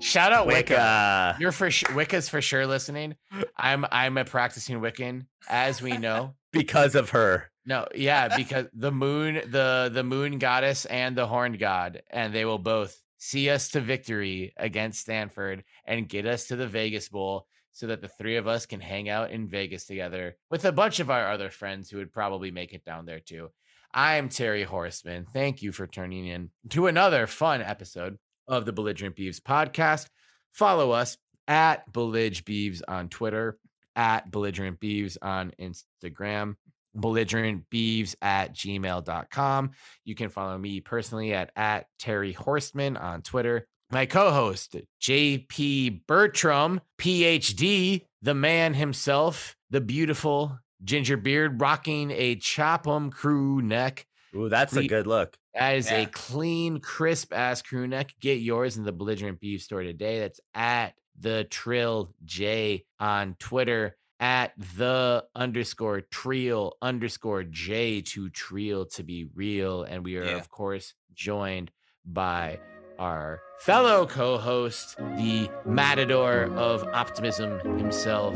Shout out Wicca. Wicca. You're for sure Wicca's for sure listening. I'm I'm a practicing Wiccan, as we know. Because of her. No, yeah, because the moon, the the moon goddess and the horned god, and they will both see us to victory against Stanford and get us to the Vegas Bowl so that the three of us can hang out in Vegas together with a bunch of our other friends who would probably make it down there too. I'm Terry Horseman. Thank you for turning in to another fun episode of the Belligerent Beavs podcast. Follow us at Bellig Beavs on Twitter, at Belligerent Beavs on Instagram, belligerentbeavs at gmail.com. You can follow me personally at, at Terry Horstman on Twitter. My co-host, JP Bertram, PhD, the man himself, the beautiful ginger beard, rocking a Chop'em crew neck. Ooh, that's a good look. That is Yeah. a clean, crisp ass crew neck. Get yours in the belligerent beef store today. That's at the Trill J on Twitter, at the underscore Trill underscore J to Trill to be real. And we are, Yeah. of course, joined by our fellow co-host, the matador of optimism himself,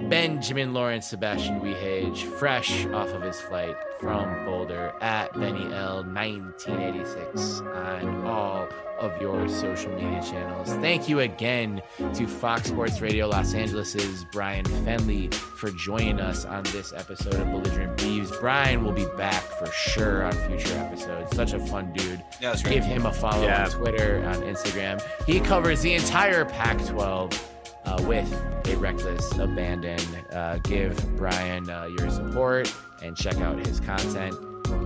Benjamin Lawrence Sebastian Wehage, fresh off of his flight from Boulder at Benny L 1986 on all of your social media channels. Thank you again to Fox Sports Radio Los Angeles's Bryan Fenley for joining us on this episode of Belligerent Beavs. Bryan will be back for sure on future episodes. Such a fun dude. Yeah, that's great. Give him a follow Yeah. on Twitter, on Instagram. He covers the entire Pac 12 uh, with a reckless abandon. Uh, give Bryan uh, your support and check out his content.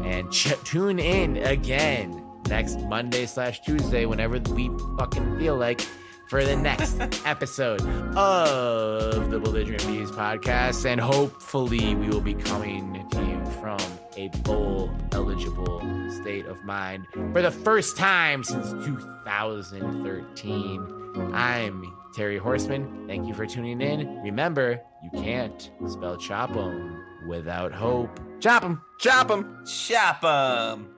And ch- tune in again next Monday slash Tuesday, whenever we fucking feel like, for the next episode of the Belligerent Beavs podcast. And hopefully, we will be coming to you from a bowl eligible state of mind for the first time since 2013. I'm Terry Horseman. Thank you for tuning in. Remember, you can't spell chop 'em without hope. Chop 'em. Chop 'em. Shop 'em.